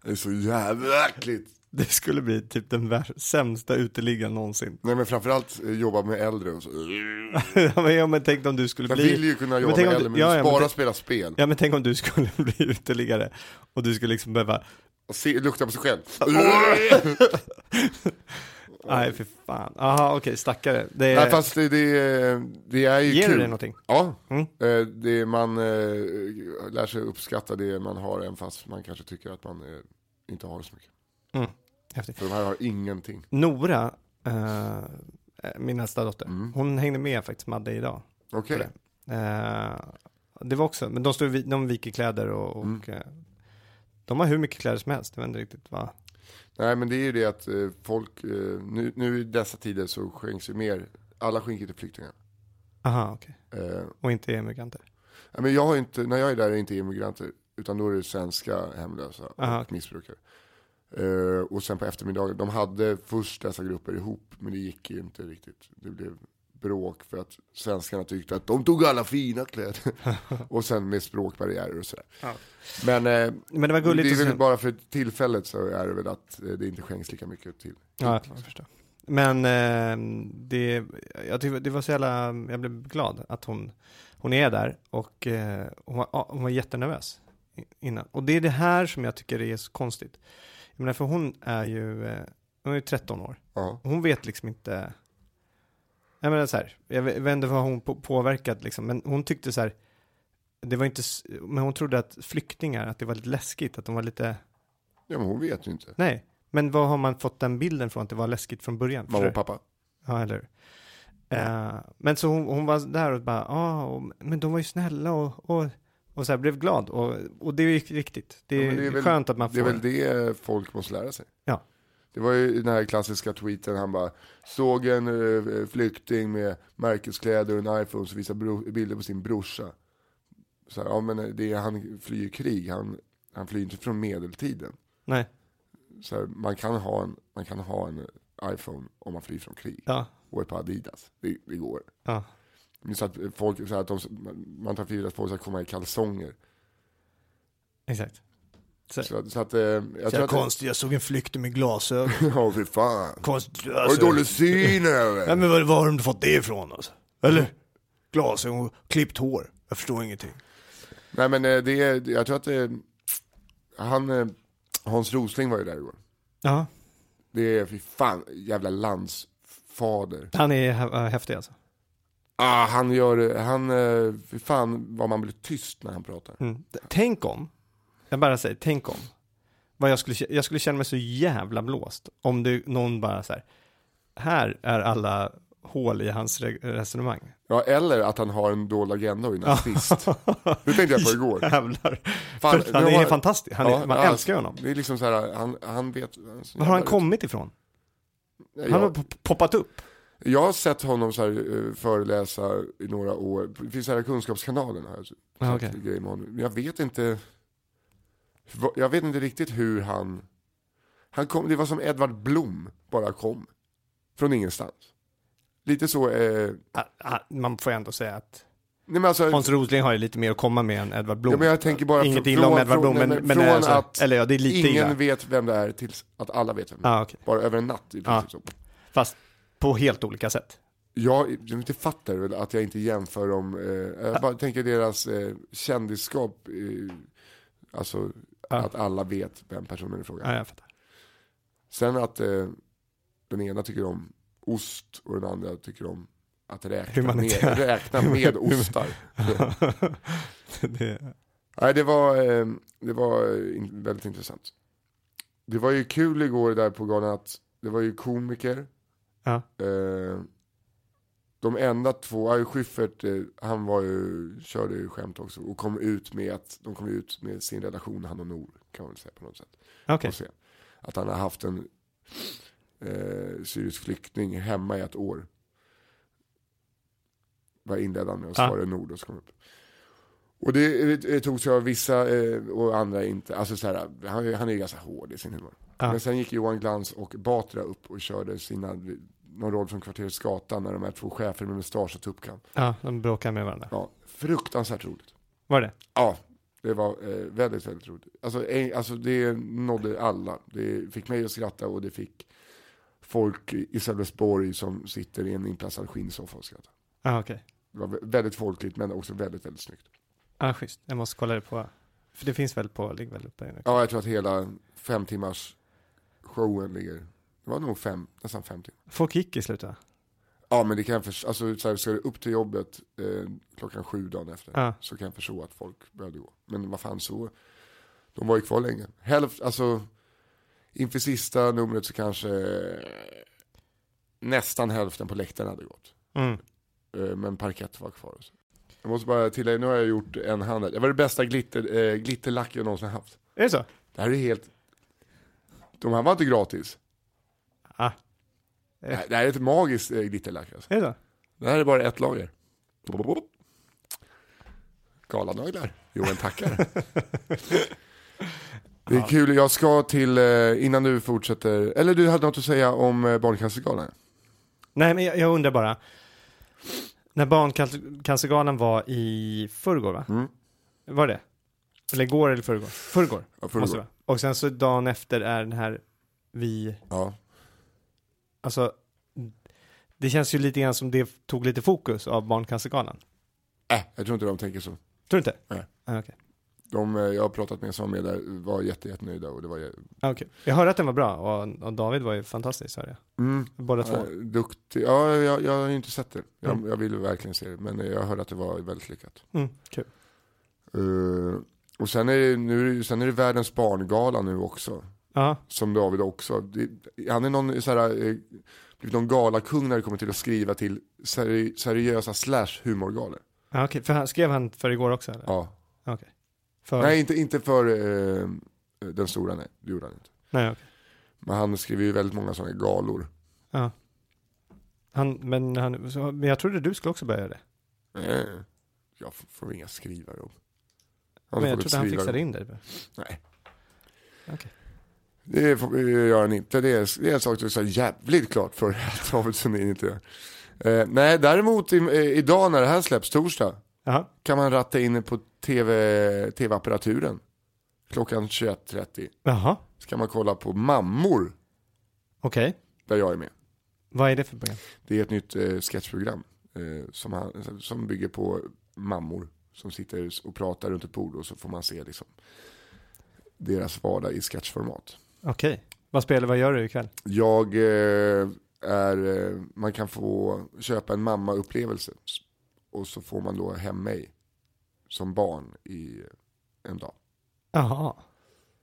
Det är så jävla äckligt. Det skulle bli typ den sämsta uteliggaren någonsin. Nej men framförallt eh, jobba med äldre och så. [laughs] ja, men, ja, men tänk om du skulle Jag bli... vill ju kunna jobba med äldre men ja, ja, bara tänk- spela spel. Ja men tänk om du skulle [laughs] bli uteliggare och du skulle liksom behöva, Och se, lukta på sig själv. [laughs] nej för fan, aha okej stackare. Det är, Nej fast det, det, det är ju ger kul. du det någonting? Ja, Mm. eh, det man eh, lär sig uppskatta det man har även fast man kanske tycker att man inte har så mycket. Mm. Häftigt. För de här har ingenting. Nora, eh, min nästa dotter, Mm. hon hängde med faktiskt Madde idag. Okej. På det. Eh, det var också, men de, står, vi- de viker kläder och, och Mm. eh, de har hur mycket kläder som helst, jag vet inte riktigt vad. Nej men det är ju det att eh, folk, eh, nu, nu i dessa tider så skänks ju mer, alla skänker till flyktingar. Aha, okej. Eh, Och inte emigranter. ja, men jag har inte, när jag är där är det inte immigranter, utan då är det svenska hemlösa och Aha, okej. missbrukare. Eh, och sen på eftermiddagen, de hade först dessa grupper ihop, men det gick ju inte riktigt. Det blev bråk för att svenskarna tyckte att de tog alla fina kläder. [laughs] och sen med språkbarriärer och sådär. Ja. Men, eh, Men det var gulligt det är väl se- bara för tillfället så är det väl att eh, det inte skänks lika mycket till. Ja, jag förstår. Men eh, det, jag tyckte det var så jävla, jag blev glad att hon, hon är där och eh, hon, var, hon var jättenervös innan. Och det är det här som jag tycker är så konstigt. Menar, för hon är ju, eh, hon är ju 13 år. Ja. Hon vet liksom inte, jag menar så här, jag vet inte vad hon på, påverkat liksom, men hon tyckte så här, det var inte, men hon trodde att flyktingar, att det var lite läskigt, att de var lite, ja, men hon vet ju inte. nej, men vad har man fått den bilden från att det var läskigt från början? Mamma och pappa. Ja, eller hur? Eh, men så hon, hon var där och bara, ja, och- men de var ju snälla och, och, och så här blev glad och, och det är viktigt. Det Ja, är, men det är väl- skönt att man får Det är väl det folk måste lära sig. Ja. Det var ju den här klassiska tweeten, han bara såg en eh, flykting med märkeskläder och en iPhone som visar bilder på sin brorsa. Så här, ja men det är, han flyr krig, han, han flyr inte från medeltiden. Nej, Så här, man, kan ha en, man kan ha en iPhone om man flyr från krig ja, och ett par Adidas. Det, det går. ja, Så att folk, så att de, man tar för givet att folk ska komma i kalsonger. exakt. Så, Så, att- så att, eh, jag så tror att... konstigt, jag såg en flykting med glasögon. [laughs] Ja, fy fan. Konstigt, Har du dålig syn [laughs] eller? Ja, men var, var har de fått det ifrån alltså? Eller? Glasögon och klippt hår. Jag förstår ingenting. Nej men eh, det är, jag tror att det, han, eh, Hans Rosling var ju där igår. Ja, Det är, fy fan, jävla landsfader. han är hä- häftig alltså. Ah, han gör, han, eh, fy fan vad man blir tyst när han pratar. Mm. Tänk om, jag bara säger, tänk om. Vad jag, skulle, jag skulle känna mig så jävla blåst om det, någon bara så här, här är alla hål i hans re- resonemang. Ja, eller att han har en dold agenda och är nazist. [laughs] Det tänkte jag på igår. Jävlar. Fan, han det är var- fantastisk, han är, Ja, man ja, älskar honom. Det är liksom så här, han, han vet. Var har han kommit ifrån? Jag, Han har pop- poppat upp. Jag har sett honom så här, eh, föreläsa i några år. Det finns så här kunskapskanalen. Sett Ja, okej. grejer med honom. Men jag vet inte. Jag vet inte riktigt hur han. Han kom, det var som Edvard Blom bara kom. Från ingenstans. Lite så. Eh, Ah, ah, Man får ändå säga att nej men alltså, Hans Rosling har ju lite mer att komma med än Edvard Blom. Ja, men jag tänker bara Inget illa om Edvard Blom, men, men från det är så, att eller ja, det är lite ingen illa. vet vem det är tills att alla vet vem det är. Ah, okej. Bara över en natt i princip så. Fast på helt olika sätt. Jag, jag inte fattar väl att jag inte jämför dem, eh, jag bara tänker deras eh, kändisskap, eh, alltså Ja. att alla vet vem personen är frågan. Ja, jag fattar. Sen att eh, den ena tycker om ost och den andra tycker om att räkna, med, räkna [laughs] med ostar. [laughs] det, Nej, det var, eh, det var eh, väldigt intressant. Det var ju kul igår där på galan att det var ju komiker. Ja. Eh, de enda två, ja, Schyffert, eh, han var ju, körde ju skämt också och kom ut med att, de kom ut med sin relation, han och Nor, kan man väl säga på något sätt. Och se. Att han har haft en eh, syrisk flykting hemma i ett år. Var inledde han med och Ja. svarade Nord och så kom upp. Och det, det tog sig av vissa eh, och andra inte. Alltså så här, han, han är ganska hård i sin humor. Ja. Men sen gick Johan Glans och Batra upp och körde sina, någon roll från Kvarterets Gatan när de är två chefer med mustasch och tuppkam. ja, de bråkar med varandra. Ja, fruktansvärt roligt. Var det? Ja, det var eh, väldigt, väldigt roligt. Alltså, eh, alltså det nådde alla. Det fick mig att skratta och det fick folk i Sölvesborg som sitter i en inplacerad skinnsoffa och skratta. Ja, okej. Det var vä- väldigt folkligt men också väldigt, väldigt snyggt. Ja, schysst. Jag måste kolla det på, för det finns väl på, ligger väl uppe? Ja, jag tror att hela fem timmars showen ligger, det var nog fem, nästan fem timmar. Folk gick i slutet? Ja, men det kan jag förstå, alltså så här, ska du upp till jobbet eh, klockan sju dagen efter Ja. så kan jag förstå att folk började gå. Men vad fan så, de var ju kvar länge. Hälft, alltså inför sista numret så kanske eh, nästan hälften på läktaren hade gått. Mm. Eh, men parkett var kvar. och så. Jag måste bara tillägga, nu har jag gjort en handel. Det var det bästa glitter, eh, glitterlack jag någonsin haft. Är det så? Det här är helt, de här var inte gratis. Ah. Det här, det här är ett magiskt eh, glitterlack alltså. Är det så? Det här är bara ett lager. Galanöglar. Jo, en tackar. [laughs] Det är kul, jag ska till, eh, innan du fortsätter, eller du hade något att säga om Barncancergalan? Nej, men jag, jag undrar bara. När Barncancergalan var i förrgår va? Mm. Var det? Eller igår eller förrgår? Förrgår. Ja, förrgår. Måste det vara. Och sen så dagen efter är den här vi, Ja. alltså det känns ju lite grann som det tog lite fokus av Barncancergalan. Äh, jag tror inte de tänker så. Tror du inte? Nej. Ah, okej. De eh, jag har pratat med som var med där var jätte, jättenöjda och det var Ja, okej. Jag hörde att den var bra och, och David var ju fantastisk, hörde jag. mm. Båda två. Eh, Duktig, ja jag, jag har ju inte sett det. Jag, Mm. jag ville verkligen se det, men eh, jag hörde att det var väldigt lyckat. Mm, kul. Eh, och sen är, det, nu, sen är det världens barngala nu också. Ja, Som David också. Det, han är någon så här, blivit någon galakung när det kommer till att skriva till seri, seriösa slash humorgalor. ja okej. För han, skrev han för igår också eller? Ja. Okej. För... Nej, inte, inte för eh, den stora, nej. Det gjorde han inte. Nej, okej. Men han skriver ju väldigt många sådana galor. Ja. Han, men, han, så, men jag trodde du skulle också börja det. Eh, jag f- får inga skrivarjobb. Han men får jag trodde han fixade in det. Nej. Okej. Det får- gör han inte. Det är, det är en sak är så jävligt klart för att [laughs] David Sundin inte gör. Eh, nej, däremot i, eh, idag när det här släpps, torsdag, Jaha. kan man ratta in på TV, TV-apparaturen. Klockan 21.30 Jaha. ska man kolla på Mammor, Okej. där jag är med. Vad är det för program? Det är ett nytt eh, sketchprogram eh, som, han, som bygger på mammor som sitter och pratar runt ett bord och så får man se liksom, deras vardag i sketchformat. Okej. Vad spelar, vad gör du ikväll? Jag eh, är, eh, man kan få köpa en mamma-upplevelse och så får man då hem mig som barn i en dag. Jaha.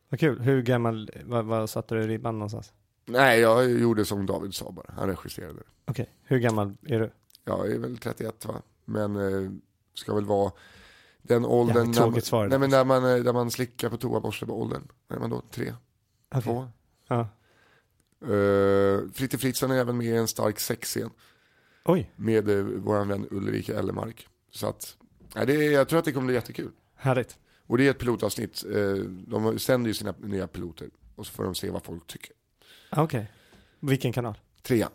Vad kul. Hur gammal, vad, vad satte du ribban någonstans? Nej, jag gjorde som David sa bara, han regisserade. Okej. Hur gammal är du? Jag är väl 31 va, men eh, ska väl vara den åldern när man, svar. nej, men där, man, eh, där man slickar på toaborsten på åldern. När är man då? Tre? Okej. Två? Ja. Uh, Fritte Fritzson är även med i en stark sexscen Oj, med uh, vår vän Ulrika Ellemark. Så att, nej, det är, jag tror att det kommer bli jättekul. härligt. Och det är ett pilotavsnitt, eh, de sänder ju sina nya piloter och så får de se vad folk tycker. Okej. Vilken kanal? Trean,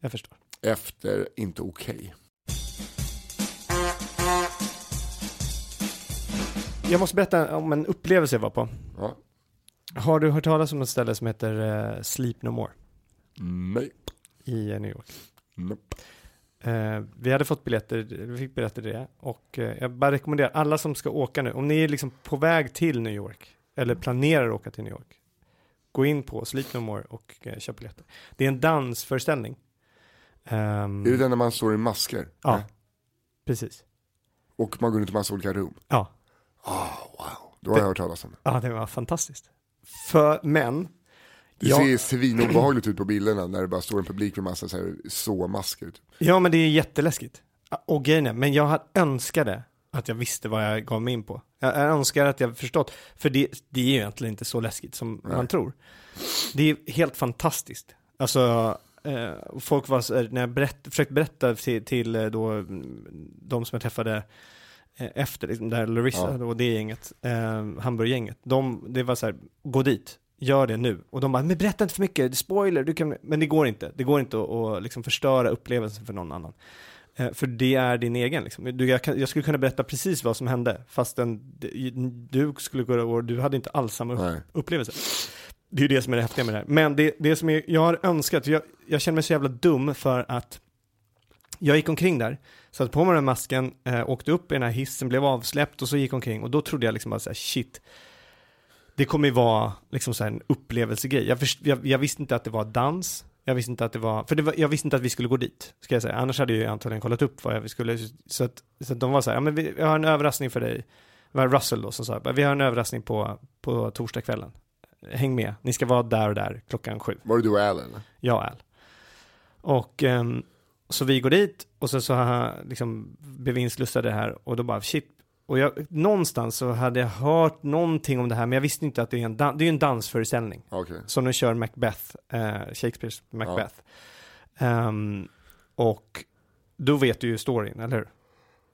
Jag förstår. efter Inte Okej. Jag måste berätta om en upplevelse jag var på. Ja. Har du hört talas om ett ställe som heter eh, Sleep No More Nej. i eh, New York? Nope. Eh, vi hade fått biljetter, vi fick biljetter det och eh, jag bara rekommenderar alla som ska åka nu, om ni är liksom på väg till New York eller planerar att åka till New York, gå in på Sleep No More och eh, köp biljetter. Det är en dansföreställning. Ehm, Är det den när man står i masker? Ja. Nej. precis. Och man går runt i massa olika rum? Ja. Ah, wow. Då har jag hört talas om det. ja, det var fantastiskt. För, men, Det Ja. ser svinobehagligt ut på bilderna när det bara står en publik med massa så, här, så masker. Typ. ja men det är jätteläskigt. Och grejen är, men jag önskade att jag visste vad jag gav mig in på. Jag önskar att jag förstått, för det, det är ju egentligen inte så läskigt som man tror. Det är helt fantastiskt. Alltså, eh, folk var när jag berätt, försökte berätta till, till eh, då, de som jag träffade eh, efter, liksom, där Larissa Ja. och det gänget, eh, Hamburggänget, de, det var så här, gå dit, gör det nu. Och de bara, men berätta inte för mycket, spoiler, du kan, men det går inte. Det går inte att, att liksom förstöra upplevelsen för någon annan. Eh, För det är din egen liksom. Du, jag, jag skulle kunna berätta precis vad som hände, fastän du skulle gå och du hade inte alls samma Nej. upplevelse. Det är ju det som är det häftiga med det här. Men det, det som är, jag har önskat, jag, jag känner mig så jävla dum för att jag gick omkring där, satte på mig den här masken, eh, åkte upp i den här hissen, blev avsläppt och så gick omkring och då trodde jag liksom bara så här, shit, det kommer ju vara liksom så här en upplevelsegrej. Jag, först, jag, jag visste inte att det var dans, jag visste inte att det var, för det var, jag visste inte att vi skulle gå dit, ska jag säga. Annars hade jag ju antagligen kollat upp vad vi skulle, så att, så att de var så här, ja men vi, vi har en överraskning för dig. Det var Russell då som sa, vi har en överraskning på, på torsdagskvällen. Häng med, ni ska vara där och där klockan sju. Var det du och Al eller? Jag och Al. Och ehm, så vi går dit och så, så jag liksom blev vi inslussade här och då bara shit. Och jag, någonstans så hade jag hört någonting om det här men jag visste inte att det är en, dan- det är en dansföreställning. Okej. Som de kör Macbeth, eh, Shakespeares Macbeth. Ehm, och då vet du ju storyn, eller hur?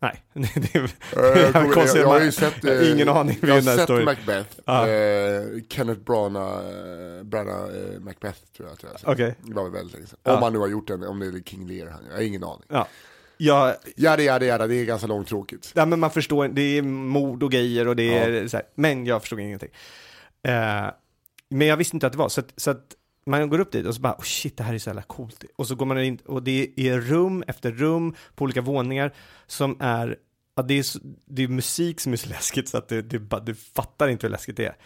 Nej, [laughs] det är, Eh, jag, jag, konstigt, jag har ju sett, har ingen aning jag har här sett. Macbeth, Ja. eh, Kenneth Branagh, eh, Branagh eh, Macbeth tror jag att jag. Okej. Det var väl väldigt länge sedan. Ja. Om han nu har gjort den, om det är King Lear, jag har ingen aning. Ja. Ja, Jada jada jada, det är ganska långtråkigt. Ja men man förstår, det är mord och grejer och det är så här, men jag förstod ingenting. Eh, men jag visste inte att det var, så att, så att man går upp dit och så bara, oh shit det här är så jävla coolt. Och så går man in och det är rum efter rum på olika våningar som är ja, det, är, så- det är musik som är så läskigt så att du, du, bara- du fattar inte hur läskigt det är.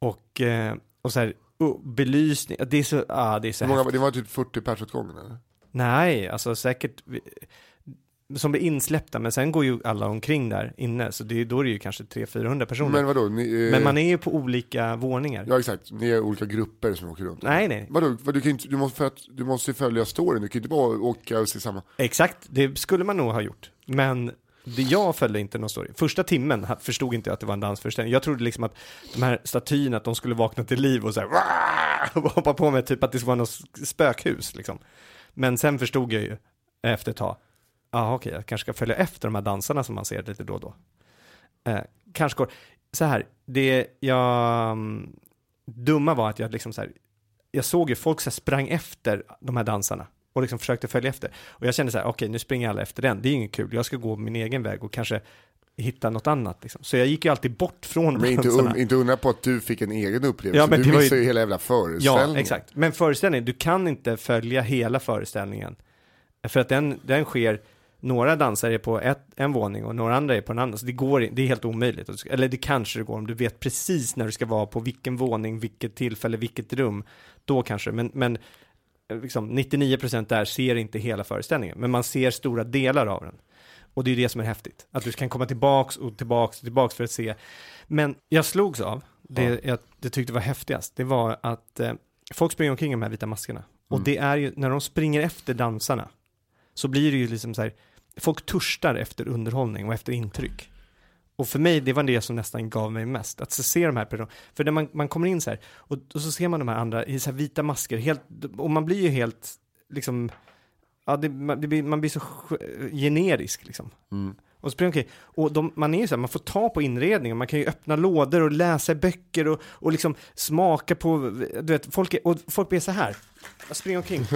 Och, eh, och så här, oh, belysning, ja, det är så, ah, det är så många, det var typ 40 pers åt gången eller? Nej, alltså säkert som blir insläppta, men sen går ju alla omkring där inne, så det, är- då är det ju kanske 300-400 personer. Men Men, vadå? Ni, eh, man är ju på olika våningar. Ja exakt, ni är olika grupper som åker runt. Nej, nej. Vadå, vad, du, kan inte, du, måste, för att, du måste ju följa storyn, du kan ju inte bara åka och se samma. Exakt, det skulle man nog ha gjort. Men det jag följde inte någon story. Första timmen förstod inte jag att det var en dansföreställning. Jag trodde liksom att de här statyerna, att de skulle vakna till liv och så här, [laughs] och hoppa på mig, typ att det skulle vara något spökhus liksom. Men sen förstod jag ju efter ett tag, ja okej, jag kanske ska följa efter de här dansarna som man ser lite då och då. Eh, kanske går, så här, det jag, mm, dumma var att jag liksom så här, jag såg ju folk så här sprang efter de här dansarna och liksom försökte följa efter. Och jag kände så här, okej nu springer alla efter den, det är inget kul, jag ska gå min egen väg och kanske hitta något annat liksom. Så jag gick ju alltid bort från Men inte, un, inte undra på att du fick en egen upplevelse, Ja, men du missade ju hela jävla föreställningen. Ja, exakt. Men föreställningen, du kan inte följa hela föreställningen. För att den, den sker, några dansar är på ett, en våning och några andra är på en annan. Så det går det är helt omöjligt. Eller det kanske det går om du vet precis när du ska vara på vilken våning, vilket tillfälle, vilket rum. Då kanske, men, men eh, liksom 99% där ser inte hela föreställningen. Men man ser stora delar av den. Och det är det som är häftigt. Att du kan komma tillbaks och tillbaks och tillbaks för att se. Men jag slogs av, det Ja. jag det tyckte var häftigast, det var att eh, folk springer omkring i de här vita maskerna. Och Mm. det är ju, när de springer efter dansarna, så blir det ju liksom så här, folk törstar efter underhållning och efter intryck. Och för mig, det var det som nästan gav mig mest, att se de här personerna. För när man, man kommer in så här, och, och så ser man de här andra i så här vita masker, helt, och man blir ju helt, liksom, ja, det, man, det blir, man blir så generisk liksom. Mm. Och så springer omkring. Och de, man är ju så här, man får ta på inredningen, man kan ju öppna lådor och läsa böcker och, och liksom smaka på, du vet, folk, är, och folk blir så här. Jag springer omkring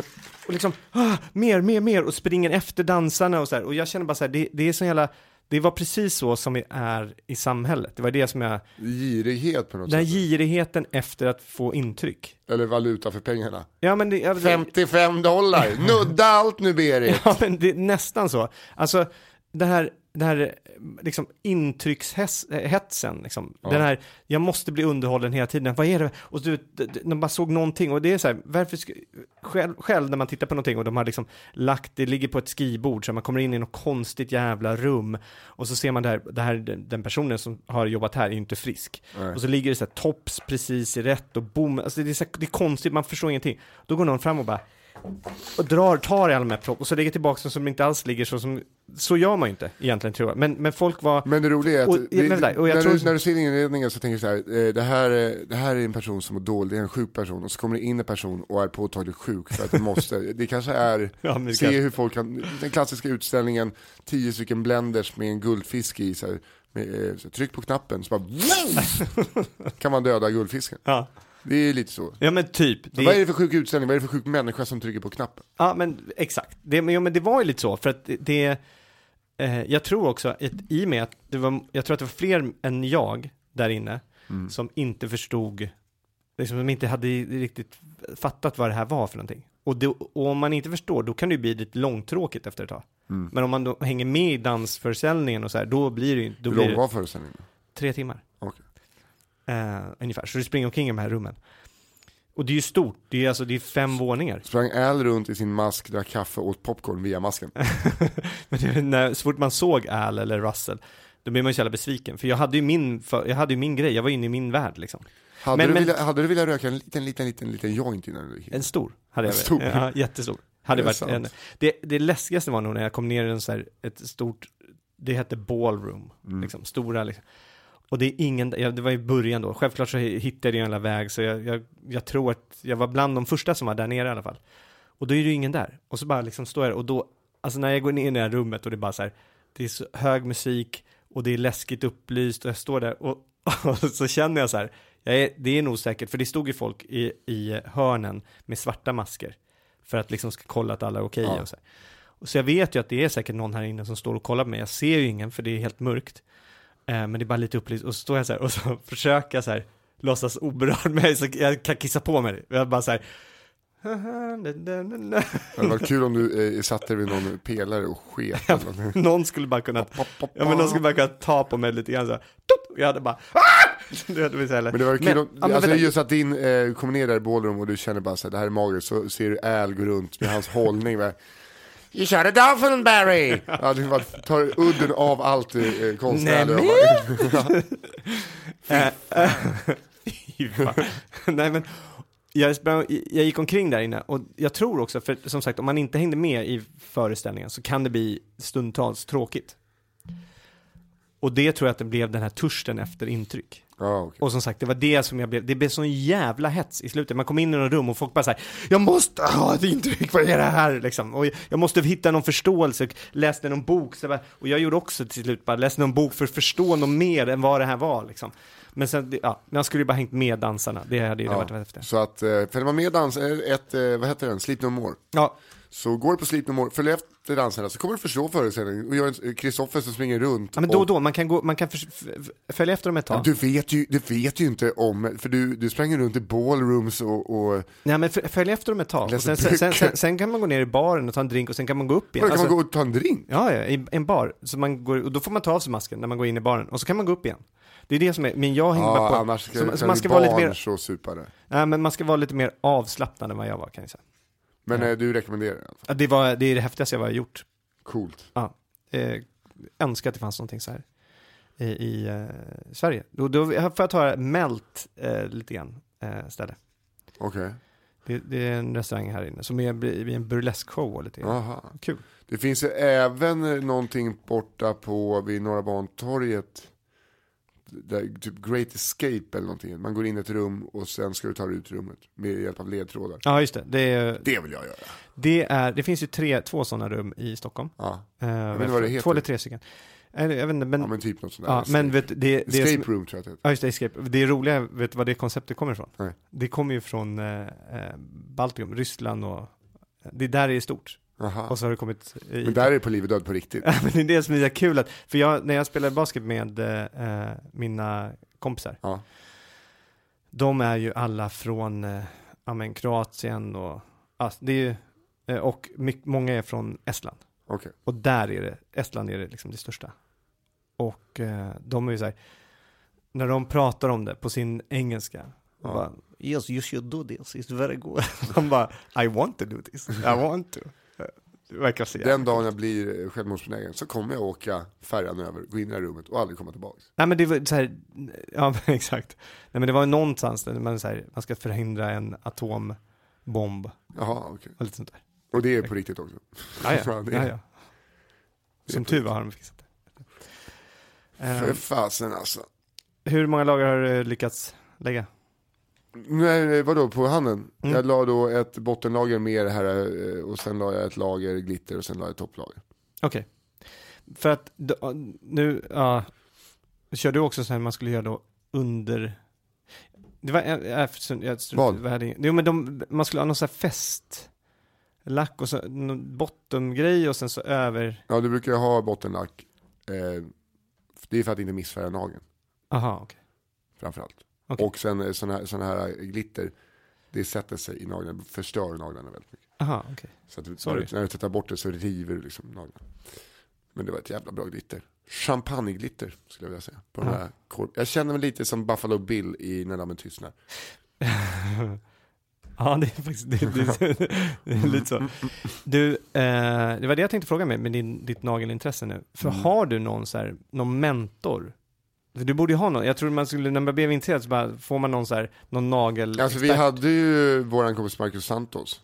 och liksom, ah, mer, mer, mer och springer efter dansarna och så här. Och jag känner bara så här, det, det är så jävla, det var precis så som vi är i samhället. Det var det som jag, Girighet på något den här sätt. girigheten efter att få intryck. Eller valuta för pengarna. Ja men det, jag, 55 dollar, nudda allt nu Berit. [laughs] Ja, men det är nästan så. Alltså, det här, det här liksom intryckshetsen, liksom. Ja. Den här, jag måste bli underhållen hela tiden, vad är det? Och du, de- bara såg någonting och det är så här, varför, själv, själv när man tittar på någonting och de har liksom lagt, det ligger på ett skrivbord så man kommer in i något konstigt jävla rum och så ser man det här, det här den personen som har jobbat här är inte frisk. Nej. Och så ligger det så här tops precis i rätt och boom, alltså det är, så här, det är konstigt, man förstår ingenting. Då går någon fram och bara och drar, tar i alla de här propp och så lägger tillbaka dem som inte alls ligger så som, så gör man ju inte egentligen tror jag. Men, men folk var, Men det roliga är att Och- det- men och när, tror- du, när du ser inredningen så tänker du så här, eh, det här, är, det här är en person som mår dåligt, det är en sjuk person och så kommer det in en person och är påtagligt sjuk för att det måste, det kanske är, [laughs] Ja, det se kan- hur folk kan, den klassiska utställningen, tio stycken blenders med en guldfisk i, så här, med, eh, så tryck på knappen så bara, [laughs] kan man döda guldfisken. ja, Det är lite så. ja men typ. Det, vad är det för sjuk utställning, vad är det för sjuk människa som trycker på knappen? Ja men exakt, det, men, ja, men det var ju lite så för att det, eh, jag tror också att i och med att det var, jag tror att det var fler än jag där inne Mm. som inte förstod, liksom som inte hade riktigt fattat vad det här var för någonting. Och, det, och om man inte förstår, då kan det ju bli lite långtråkigt efter ett tag. Mm. Men om man då hänger med i dansförsäljningen och så här, då blir det ju, Hur lång var föreställningen? tre timmar. Okej. Eh, ungefär, så du springer omkring i de här rummen. Och det är ju stort, det är alltså, det är fem våningar. Sprang Al runt i sin mask, drack kaffe och åt popcorn via masken? [laughs] Men det, är när, så fort man såg Al eller Russell, då blev man ju så jävla besviken. För jag hade ju min, jag hade ju min grej, jag var inne i min värld liksom. Hade, Men- du men- velat, hade du velat röka en liten, liten, liten, liten joint innan du gick? En stor hade jag En stor? Ja, jättestor. Hade det varit sant? en, det, det läskigaste var nog när jag kom ner i en så här, ett stort, det hette ballroom, Mm. liksom, stora liksom. Och det är ingen, ja, det var i början då, självklart så hittade jag en jävla väg, så jag, jag, jag tror att jag var bland de första som var där nere i alla fall. Och då är det ju ingen där. Och så bara liksom står jag där, och då, alltså när jag går in i det här rummet och det är bara så här, det är så hög musik och det är läskigt upplyst och jag står där och, [laughs] och så känner jag så här, jag är, det är nog säkert, för det stod ju folk i, i hörnen med svarta masker för att liksom ska kolla att alla är okej Ja. och så här. Och så jag vet ju att det är säkert någon här inne som står och kollar på mig, jag ser ju ingen för det är helt mörkt. Eh, men det är bara lite upplyst och så står jag så här och så [laughs] försöker jag så här låtsas oberörd med så jag kan kissa på mig. Jag bara så här Det hade varit kul om du eh, satte dig vid någon pelare och sket. Någon skulle bara kunna, ja men någon skulle bara kunna ta på mig lite grann så här, jag hade bara, ah! Det hade vi så här- Men det var kul Men- om, men alltså just att din eh, kommer ner där i ballroom och du känner bara så här, det här är magiskt, så ser du Al gå runt med hans hållning. Va? You shot a dolphin Barry! [laughs] Ja, det bara tar udden av allt eh, konstnärligt. [laughs] [laughs] Nej, men, jag, sprang, jag gick omkring där inne och jag tror också, för som sagt om man inte hängde med i föreställningen så kan det bli stundtals tråkigt. Och det tror jag att det blev den här törsten efter intryck. Ja, okej. Och som sagt, det var det som jag blev, det blev sån jävla hets i slutet. Man kom in i något rum och folk bara såhär, jag måste ha ett intryck, vad är det här liksom? Och jag måste hitta någon förståelse, läste någon bok, så bara, och jag gjorde också till slut bara, läste någon bok för att förstå något mer än vad det här var liksom. Men sen, det- ja, man skulle ju bara hängt med dansarna, det hade ju det varit efter. Så att, eh, följer man med dans, eh, ett, eh, vad heter den, Sleep No More. Ja, Så går du på Sleep No More, följ efter dansarna så kommer du förstå föreställningen. Och jag är Kristoffer som springer runt. ja men då och då, man kan, gå, man kan följa efter dem ett tag. du, vet ju, du vet ju inte om, för du, du sprang runt i ballrooms och, och Nej men följ efter dem ett tag. Och sen, sen, sen, sen, kan man gå ner i baren och ta en drink och sen kan man gå upp igen. Kan Alltså- man gå och ta en drink. Ja, ja, i en bar. Så man går, och då får man ta av sig masken när man går in i baren. Och så kan man gå upp igen. Det är det som är, men jag hänger bara Ja, på. annars ska, så, kan så man ska vara lite mer, så nej, men man ska vara lite mer avslappnad än vad jag var kan jag säga. Men eh, du rekommenderar alla fall. Ja, det, var, det är det häftigaste jag har gjort. Coolt. Ja. Eh, önskar att det fanns någonting så här i, i eh, Sverige. Då, då får jag ta Melt eh, lite grann eh, ställe. Okej. Det, det är en restaurang här inne som är blir en burlesque-show och lite grann. Aha. Kul. Det finns ju även eh, någonting borta på vid Norra Bantorget. Där, typ Great Escape eller någonting. Man går in i ett rum och sen ska du ta ut rummet med hjälp av ledtrådar. Ja, just det. Det, är, Det vill jag göra. det, är, det finns ju tre, två sådana rum i Stockholm. Ja, vet inte vad det heter. Två eller tre stycken. Jag vet inte, men, ja ja, men typ något sånt där. men Escape. vet, det, det Escape som, Room tror jag att det heter. ja, just det, escape. Det roliga, vet du vad det konceptet kommer ifrån? Nej. Det kommer ju från eh, eh, Baltikum, Ryssland och det är där är stort. Aha. Och så har det kommit i, Men där är det på liv och död på riktigt. [laughs] Men det är det som är kul att, för jag, när jag spelade basket med eh, mina kompisar, Ja. de är ju alla från eh, ja, men Kroatien och, alltså, det är ju, eh, och mycket, många är från Estland. Okej. Och där är det, Estland är det liksom det största. Och eh, de är ju så här, när de pratar om det på sin engelska, Ja. bara, yes you should do this, it's very good. [laughs] de bara, I want to do this, I want to. Jävla Den dagen jag blir eh, självmordsbenägen så kommer jag åka färjan över, gå in i det här rummet och aldrig komma tillbaka. Nej men det var så här, [laughs] ja men exakt. Nej men det var någonstans där man, så här, man ska förhindra en atombomb Jaha, okej. och lite sånt där. Och det är på riktigt också. Ja, ja. [laughs] Ja, ja, Som tur var har de fixat det. Eh, För fasen alltså. hur många lager har du lyckats lägga? Nej, vadå på handen? Mm. Jag la då ett bottenlager mer här eh, och sen la jag ett lager glitter och sen la jag ett topplager. Okej. För att nu, ja, kör du också så här man skulle göra då under det var, jag, jag, jag, Vad? vad hade Jo men de, man skulle ha någon sån här fest lack och så någon bottomgrej och sen så över, Ja, du brukar ha bottenlack. Eh, det är för att inte missfärga nageln, aha okej. framförallt. Okej. Och sen eh, sån här, sån här glitter, det sätter sig i naglarna, förstör naglarna väldigt mycket. Aha okej. Så att Sorry. du, när du tvättar bort det så river du liksom naglarna. Men det var ett jävla bra glitter. Champagneglitter skulle jag vilja säga. På den här kol- jag känner mig lite som Buffalo Bill i När dammen tystnar. [laughs] ja, det är faktiskt det, det, det är lite så. Du, eh, det var det jag tänkte fråga mig med din, ditt nagelintresse nu. För Mm. har du någon så här, någon mentor? För du borde ju ha någon. Jag tror man skulle, när man blev intresserad så bara får man någon så här, någon nagel Alltså vi hade ju våran kompis Marcus Santos.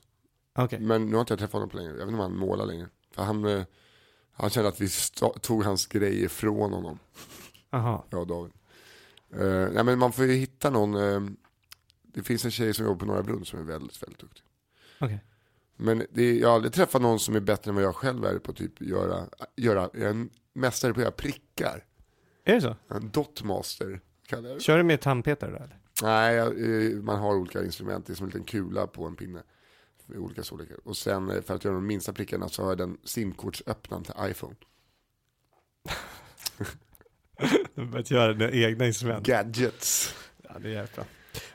Okej. Men nu har inte jag träffat honom på länge. Jag vet inte om han målar längre. För han, eh, han kände att vi tog hans grejer från honom. Aha. Och David. Uh, nej men man får ju hitta någon. eh, det finns en tjej som jobbar på Norra Brunn som är väldigt, väldigt duktig. Okej. Men det jag har aldrig träffat någon som är bättre än vad jag själv är på typ göra, göra, jag är en mästare på att göra prickar. Är det så? En dotmaster kallar jag det. Kör du med tandpetare då eller? Nej, eh, man har olika instrument. Det är som en liten kula på en pinne. I olika storlekar. Och sen eh, för att göra de minsta prickarna så har jag den simkortsöppnaren till iPhone. [laughs] Du börjat göra dina egna instrument. Gadgets. Ja, det är jävligt bra.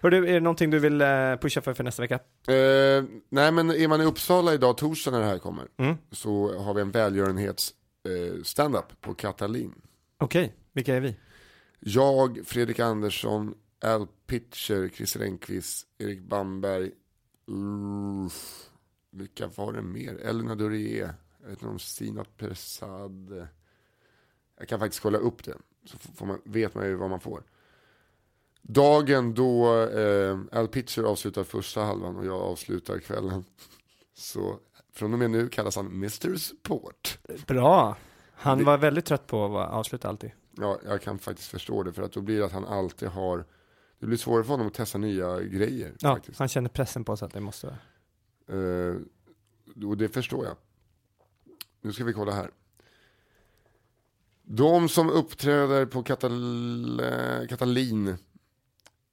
Hörru, är det någonting du vill eh, pusha för för nästa vecka? Eh, nej men är man i Uppsala idag, torsdag när det här kommer, Mm. så har vi en välgörenhets eh, stand-up på Katalin. Okej, vilka är vi? Jag, Fredrik Andersson, Al Pitcher, Christer Enqvist, Erik Bamberg, uff, vilka var det mer? Elina Durier, jag vet inte om Stina Persad. Jag kan faktiskt kolla upp det, så får man, vet man ju vad man får. Dagen då eh, Al Pitcher avslutar första halvan och jag avslutar kvällen. [laughs] Så från och med nu kallas han Mr Support. Bra. Han Det- var väldigt trött på att avsluta alltid. Ja, jag kan faktiskt förstå det för att då blir det att han alltid har Det blir svårare för honom att testa nya grejer Ja, faktiskt. han känner pressen på sig att det måste vara. Eh, och det förstår jag. Nu ska vi kolla här. De som uppträder på Katal Katalin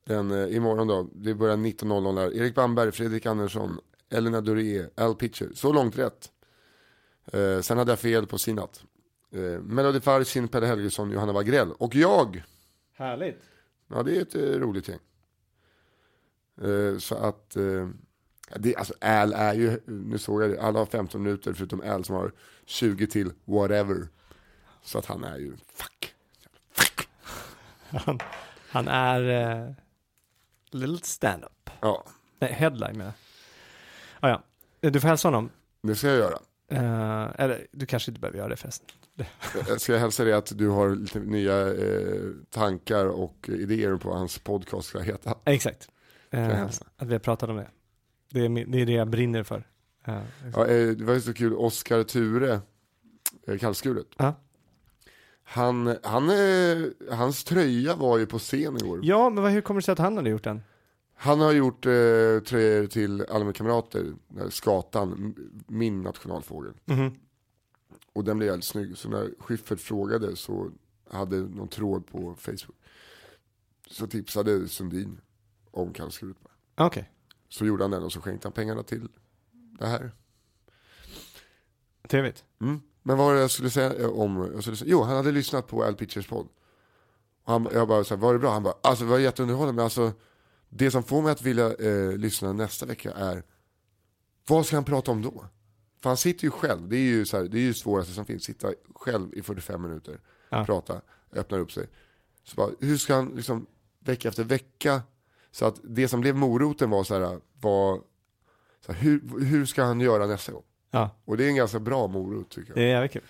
den, eh, imorgon då, det börjar 19.00 där. Erik Bamberg, Fredrik Andersson, Elina Durier, Al Pitcher. Så långt rätt. Eh, sen hade jag fel på Sinat. Eh, Melody Farsin, Pelle Helgesson, Johanna Wagrell och jag. Härligt. Ja, det är ett eh, roligt gäng. Eh, så att, eh, det, alltså Al är ju, nu såg jag det, alla har 15 minuter förutom Al som har 20 till whatever. Så att han är ju, fuck. Han, han är eh, little stand-up. Ja, Nej, headline med. Ah, ja, du får hälsa honom. det ska jag göra. Eh, eller du kanske inte behöver göra det förresten. [laughs] Jag ska hälsa dig att du har lite nya eh, tankar och idéer på vad hans podcast ska heta. Exakt. Eh, att vi har pratat om det. Det är, det är det jag brinner för. Eh, Ja, eh, det var ju så kul, Oskar Ture, eh, kallskuret. Ja. Han, han, hans tröja var ju på scen i år. ja, men hur kommer det sig att han hade gjort den? Han har gjort eh, tröjor till alla mina kamrater, Skatan, min nationalfågel. Mhm. Och den blev jävligt snygg. Så när Schyffert frågade så hade någon tråd på Facebook. Så tipsade Sundin om kallskuret. Okej, Så gjorde han den och så skänkte han pengarna till det här. trevligt. Mm. Men vad var det jag skulle säga eh, om, jag skulle säga, jo han hade lyssnat på Al Pitchers podd. Och han, jag bara så här, var det bra? Han bara, alltså det var jätteunderhållande men alltså det som får mig att vilja eh, lyssna nästa vecka är, vad ska han prata om då? För han sitter ju själv, det är ju, så här, det är ju svåraste som finns, sitta själv i 45 minuter, Ja. prata, öppnar upp sig. Så bara, hur ska han liksom vecka efter vecka, så att det som blev moroten var så här, var, så här, hur, hur ska han göra nästa gång? Ja, Och det är en ganska bra morot tycker jag. det är jävligt kul.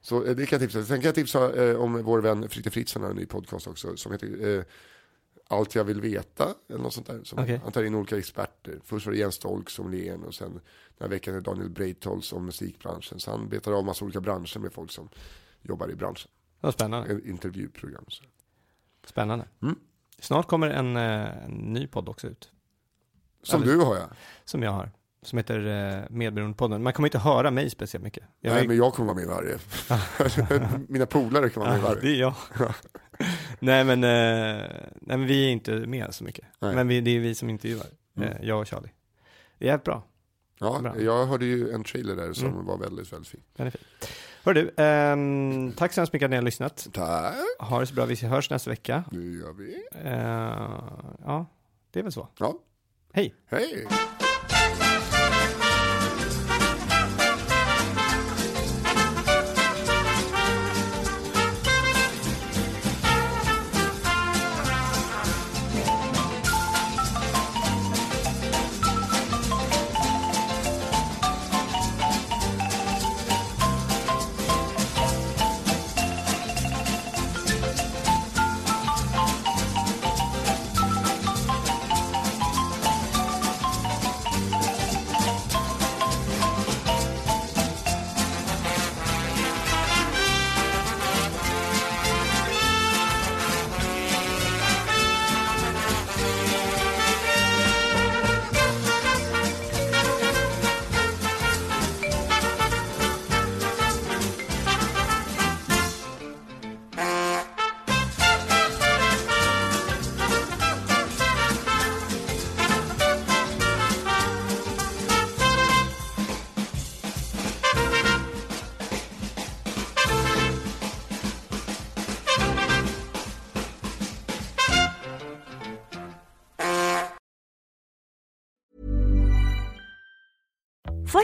Så eh, det kan jag tipsa. Sen kan jag tipsa eh, om vår vän Fritte Fritzson har en ny podcast också som heter eh, Allt jag vill veta eller något sånt där. Som Okej. Han tar in olika experter. Först var det Jens Stolk som len och sen den här veckan är Daniel Breitholtz om musikbranschen. Så han betar av massa olika branscher med folk som jobbar i branschen. Vad spännande. En intervjuprogram. Så. Spännande. Mm. Snart kommer en, eh, en ny podd också ut. Som Eller- du har ja. Som jag har. Som heter eh, Medberoendepodden. Man kommer inte höra mig speciellt mycket. Jag Nej är- men jag kommer vara med i varje. [laughs] [laughs] Mina polare kan vara med i Ja, varje. det är jag. [laughs] [laughs] nej, men, eh, nej men vi är inte med så mycket. Nej. Men vi, det är vi som intervjuar. Mm. Eh, jag och Charlie. Det är bra. Ja, Bra. jag hörde ju en trailer där som Mm. var väldigt, väldigt fin. Den är fin. Hör du, ehm, tack så hemskt mycket att ni har lyssnat. Tack, Ha det så bra, vi hörs nästa vecka. det gör vi. Eh, ja, det är väl så. Ja, Hej! hej.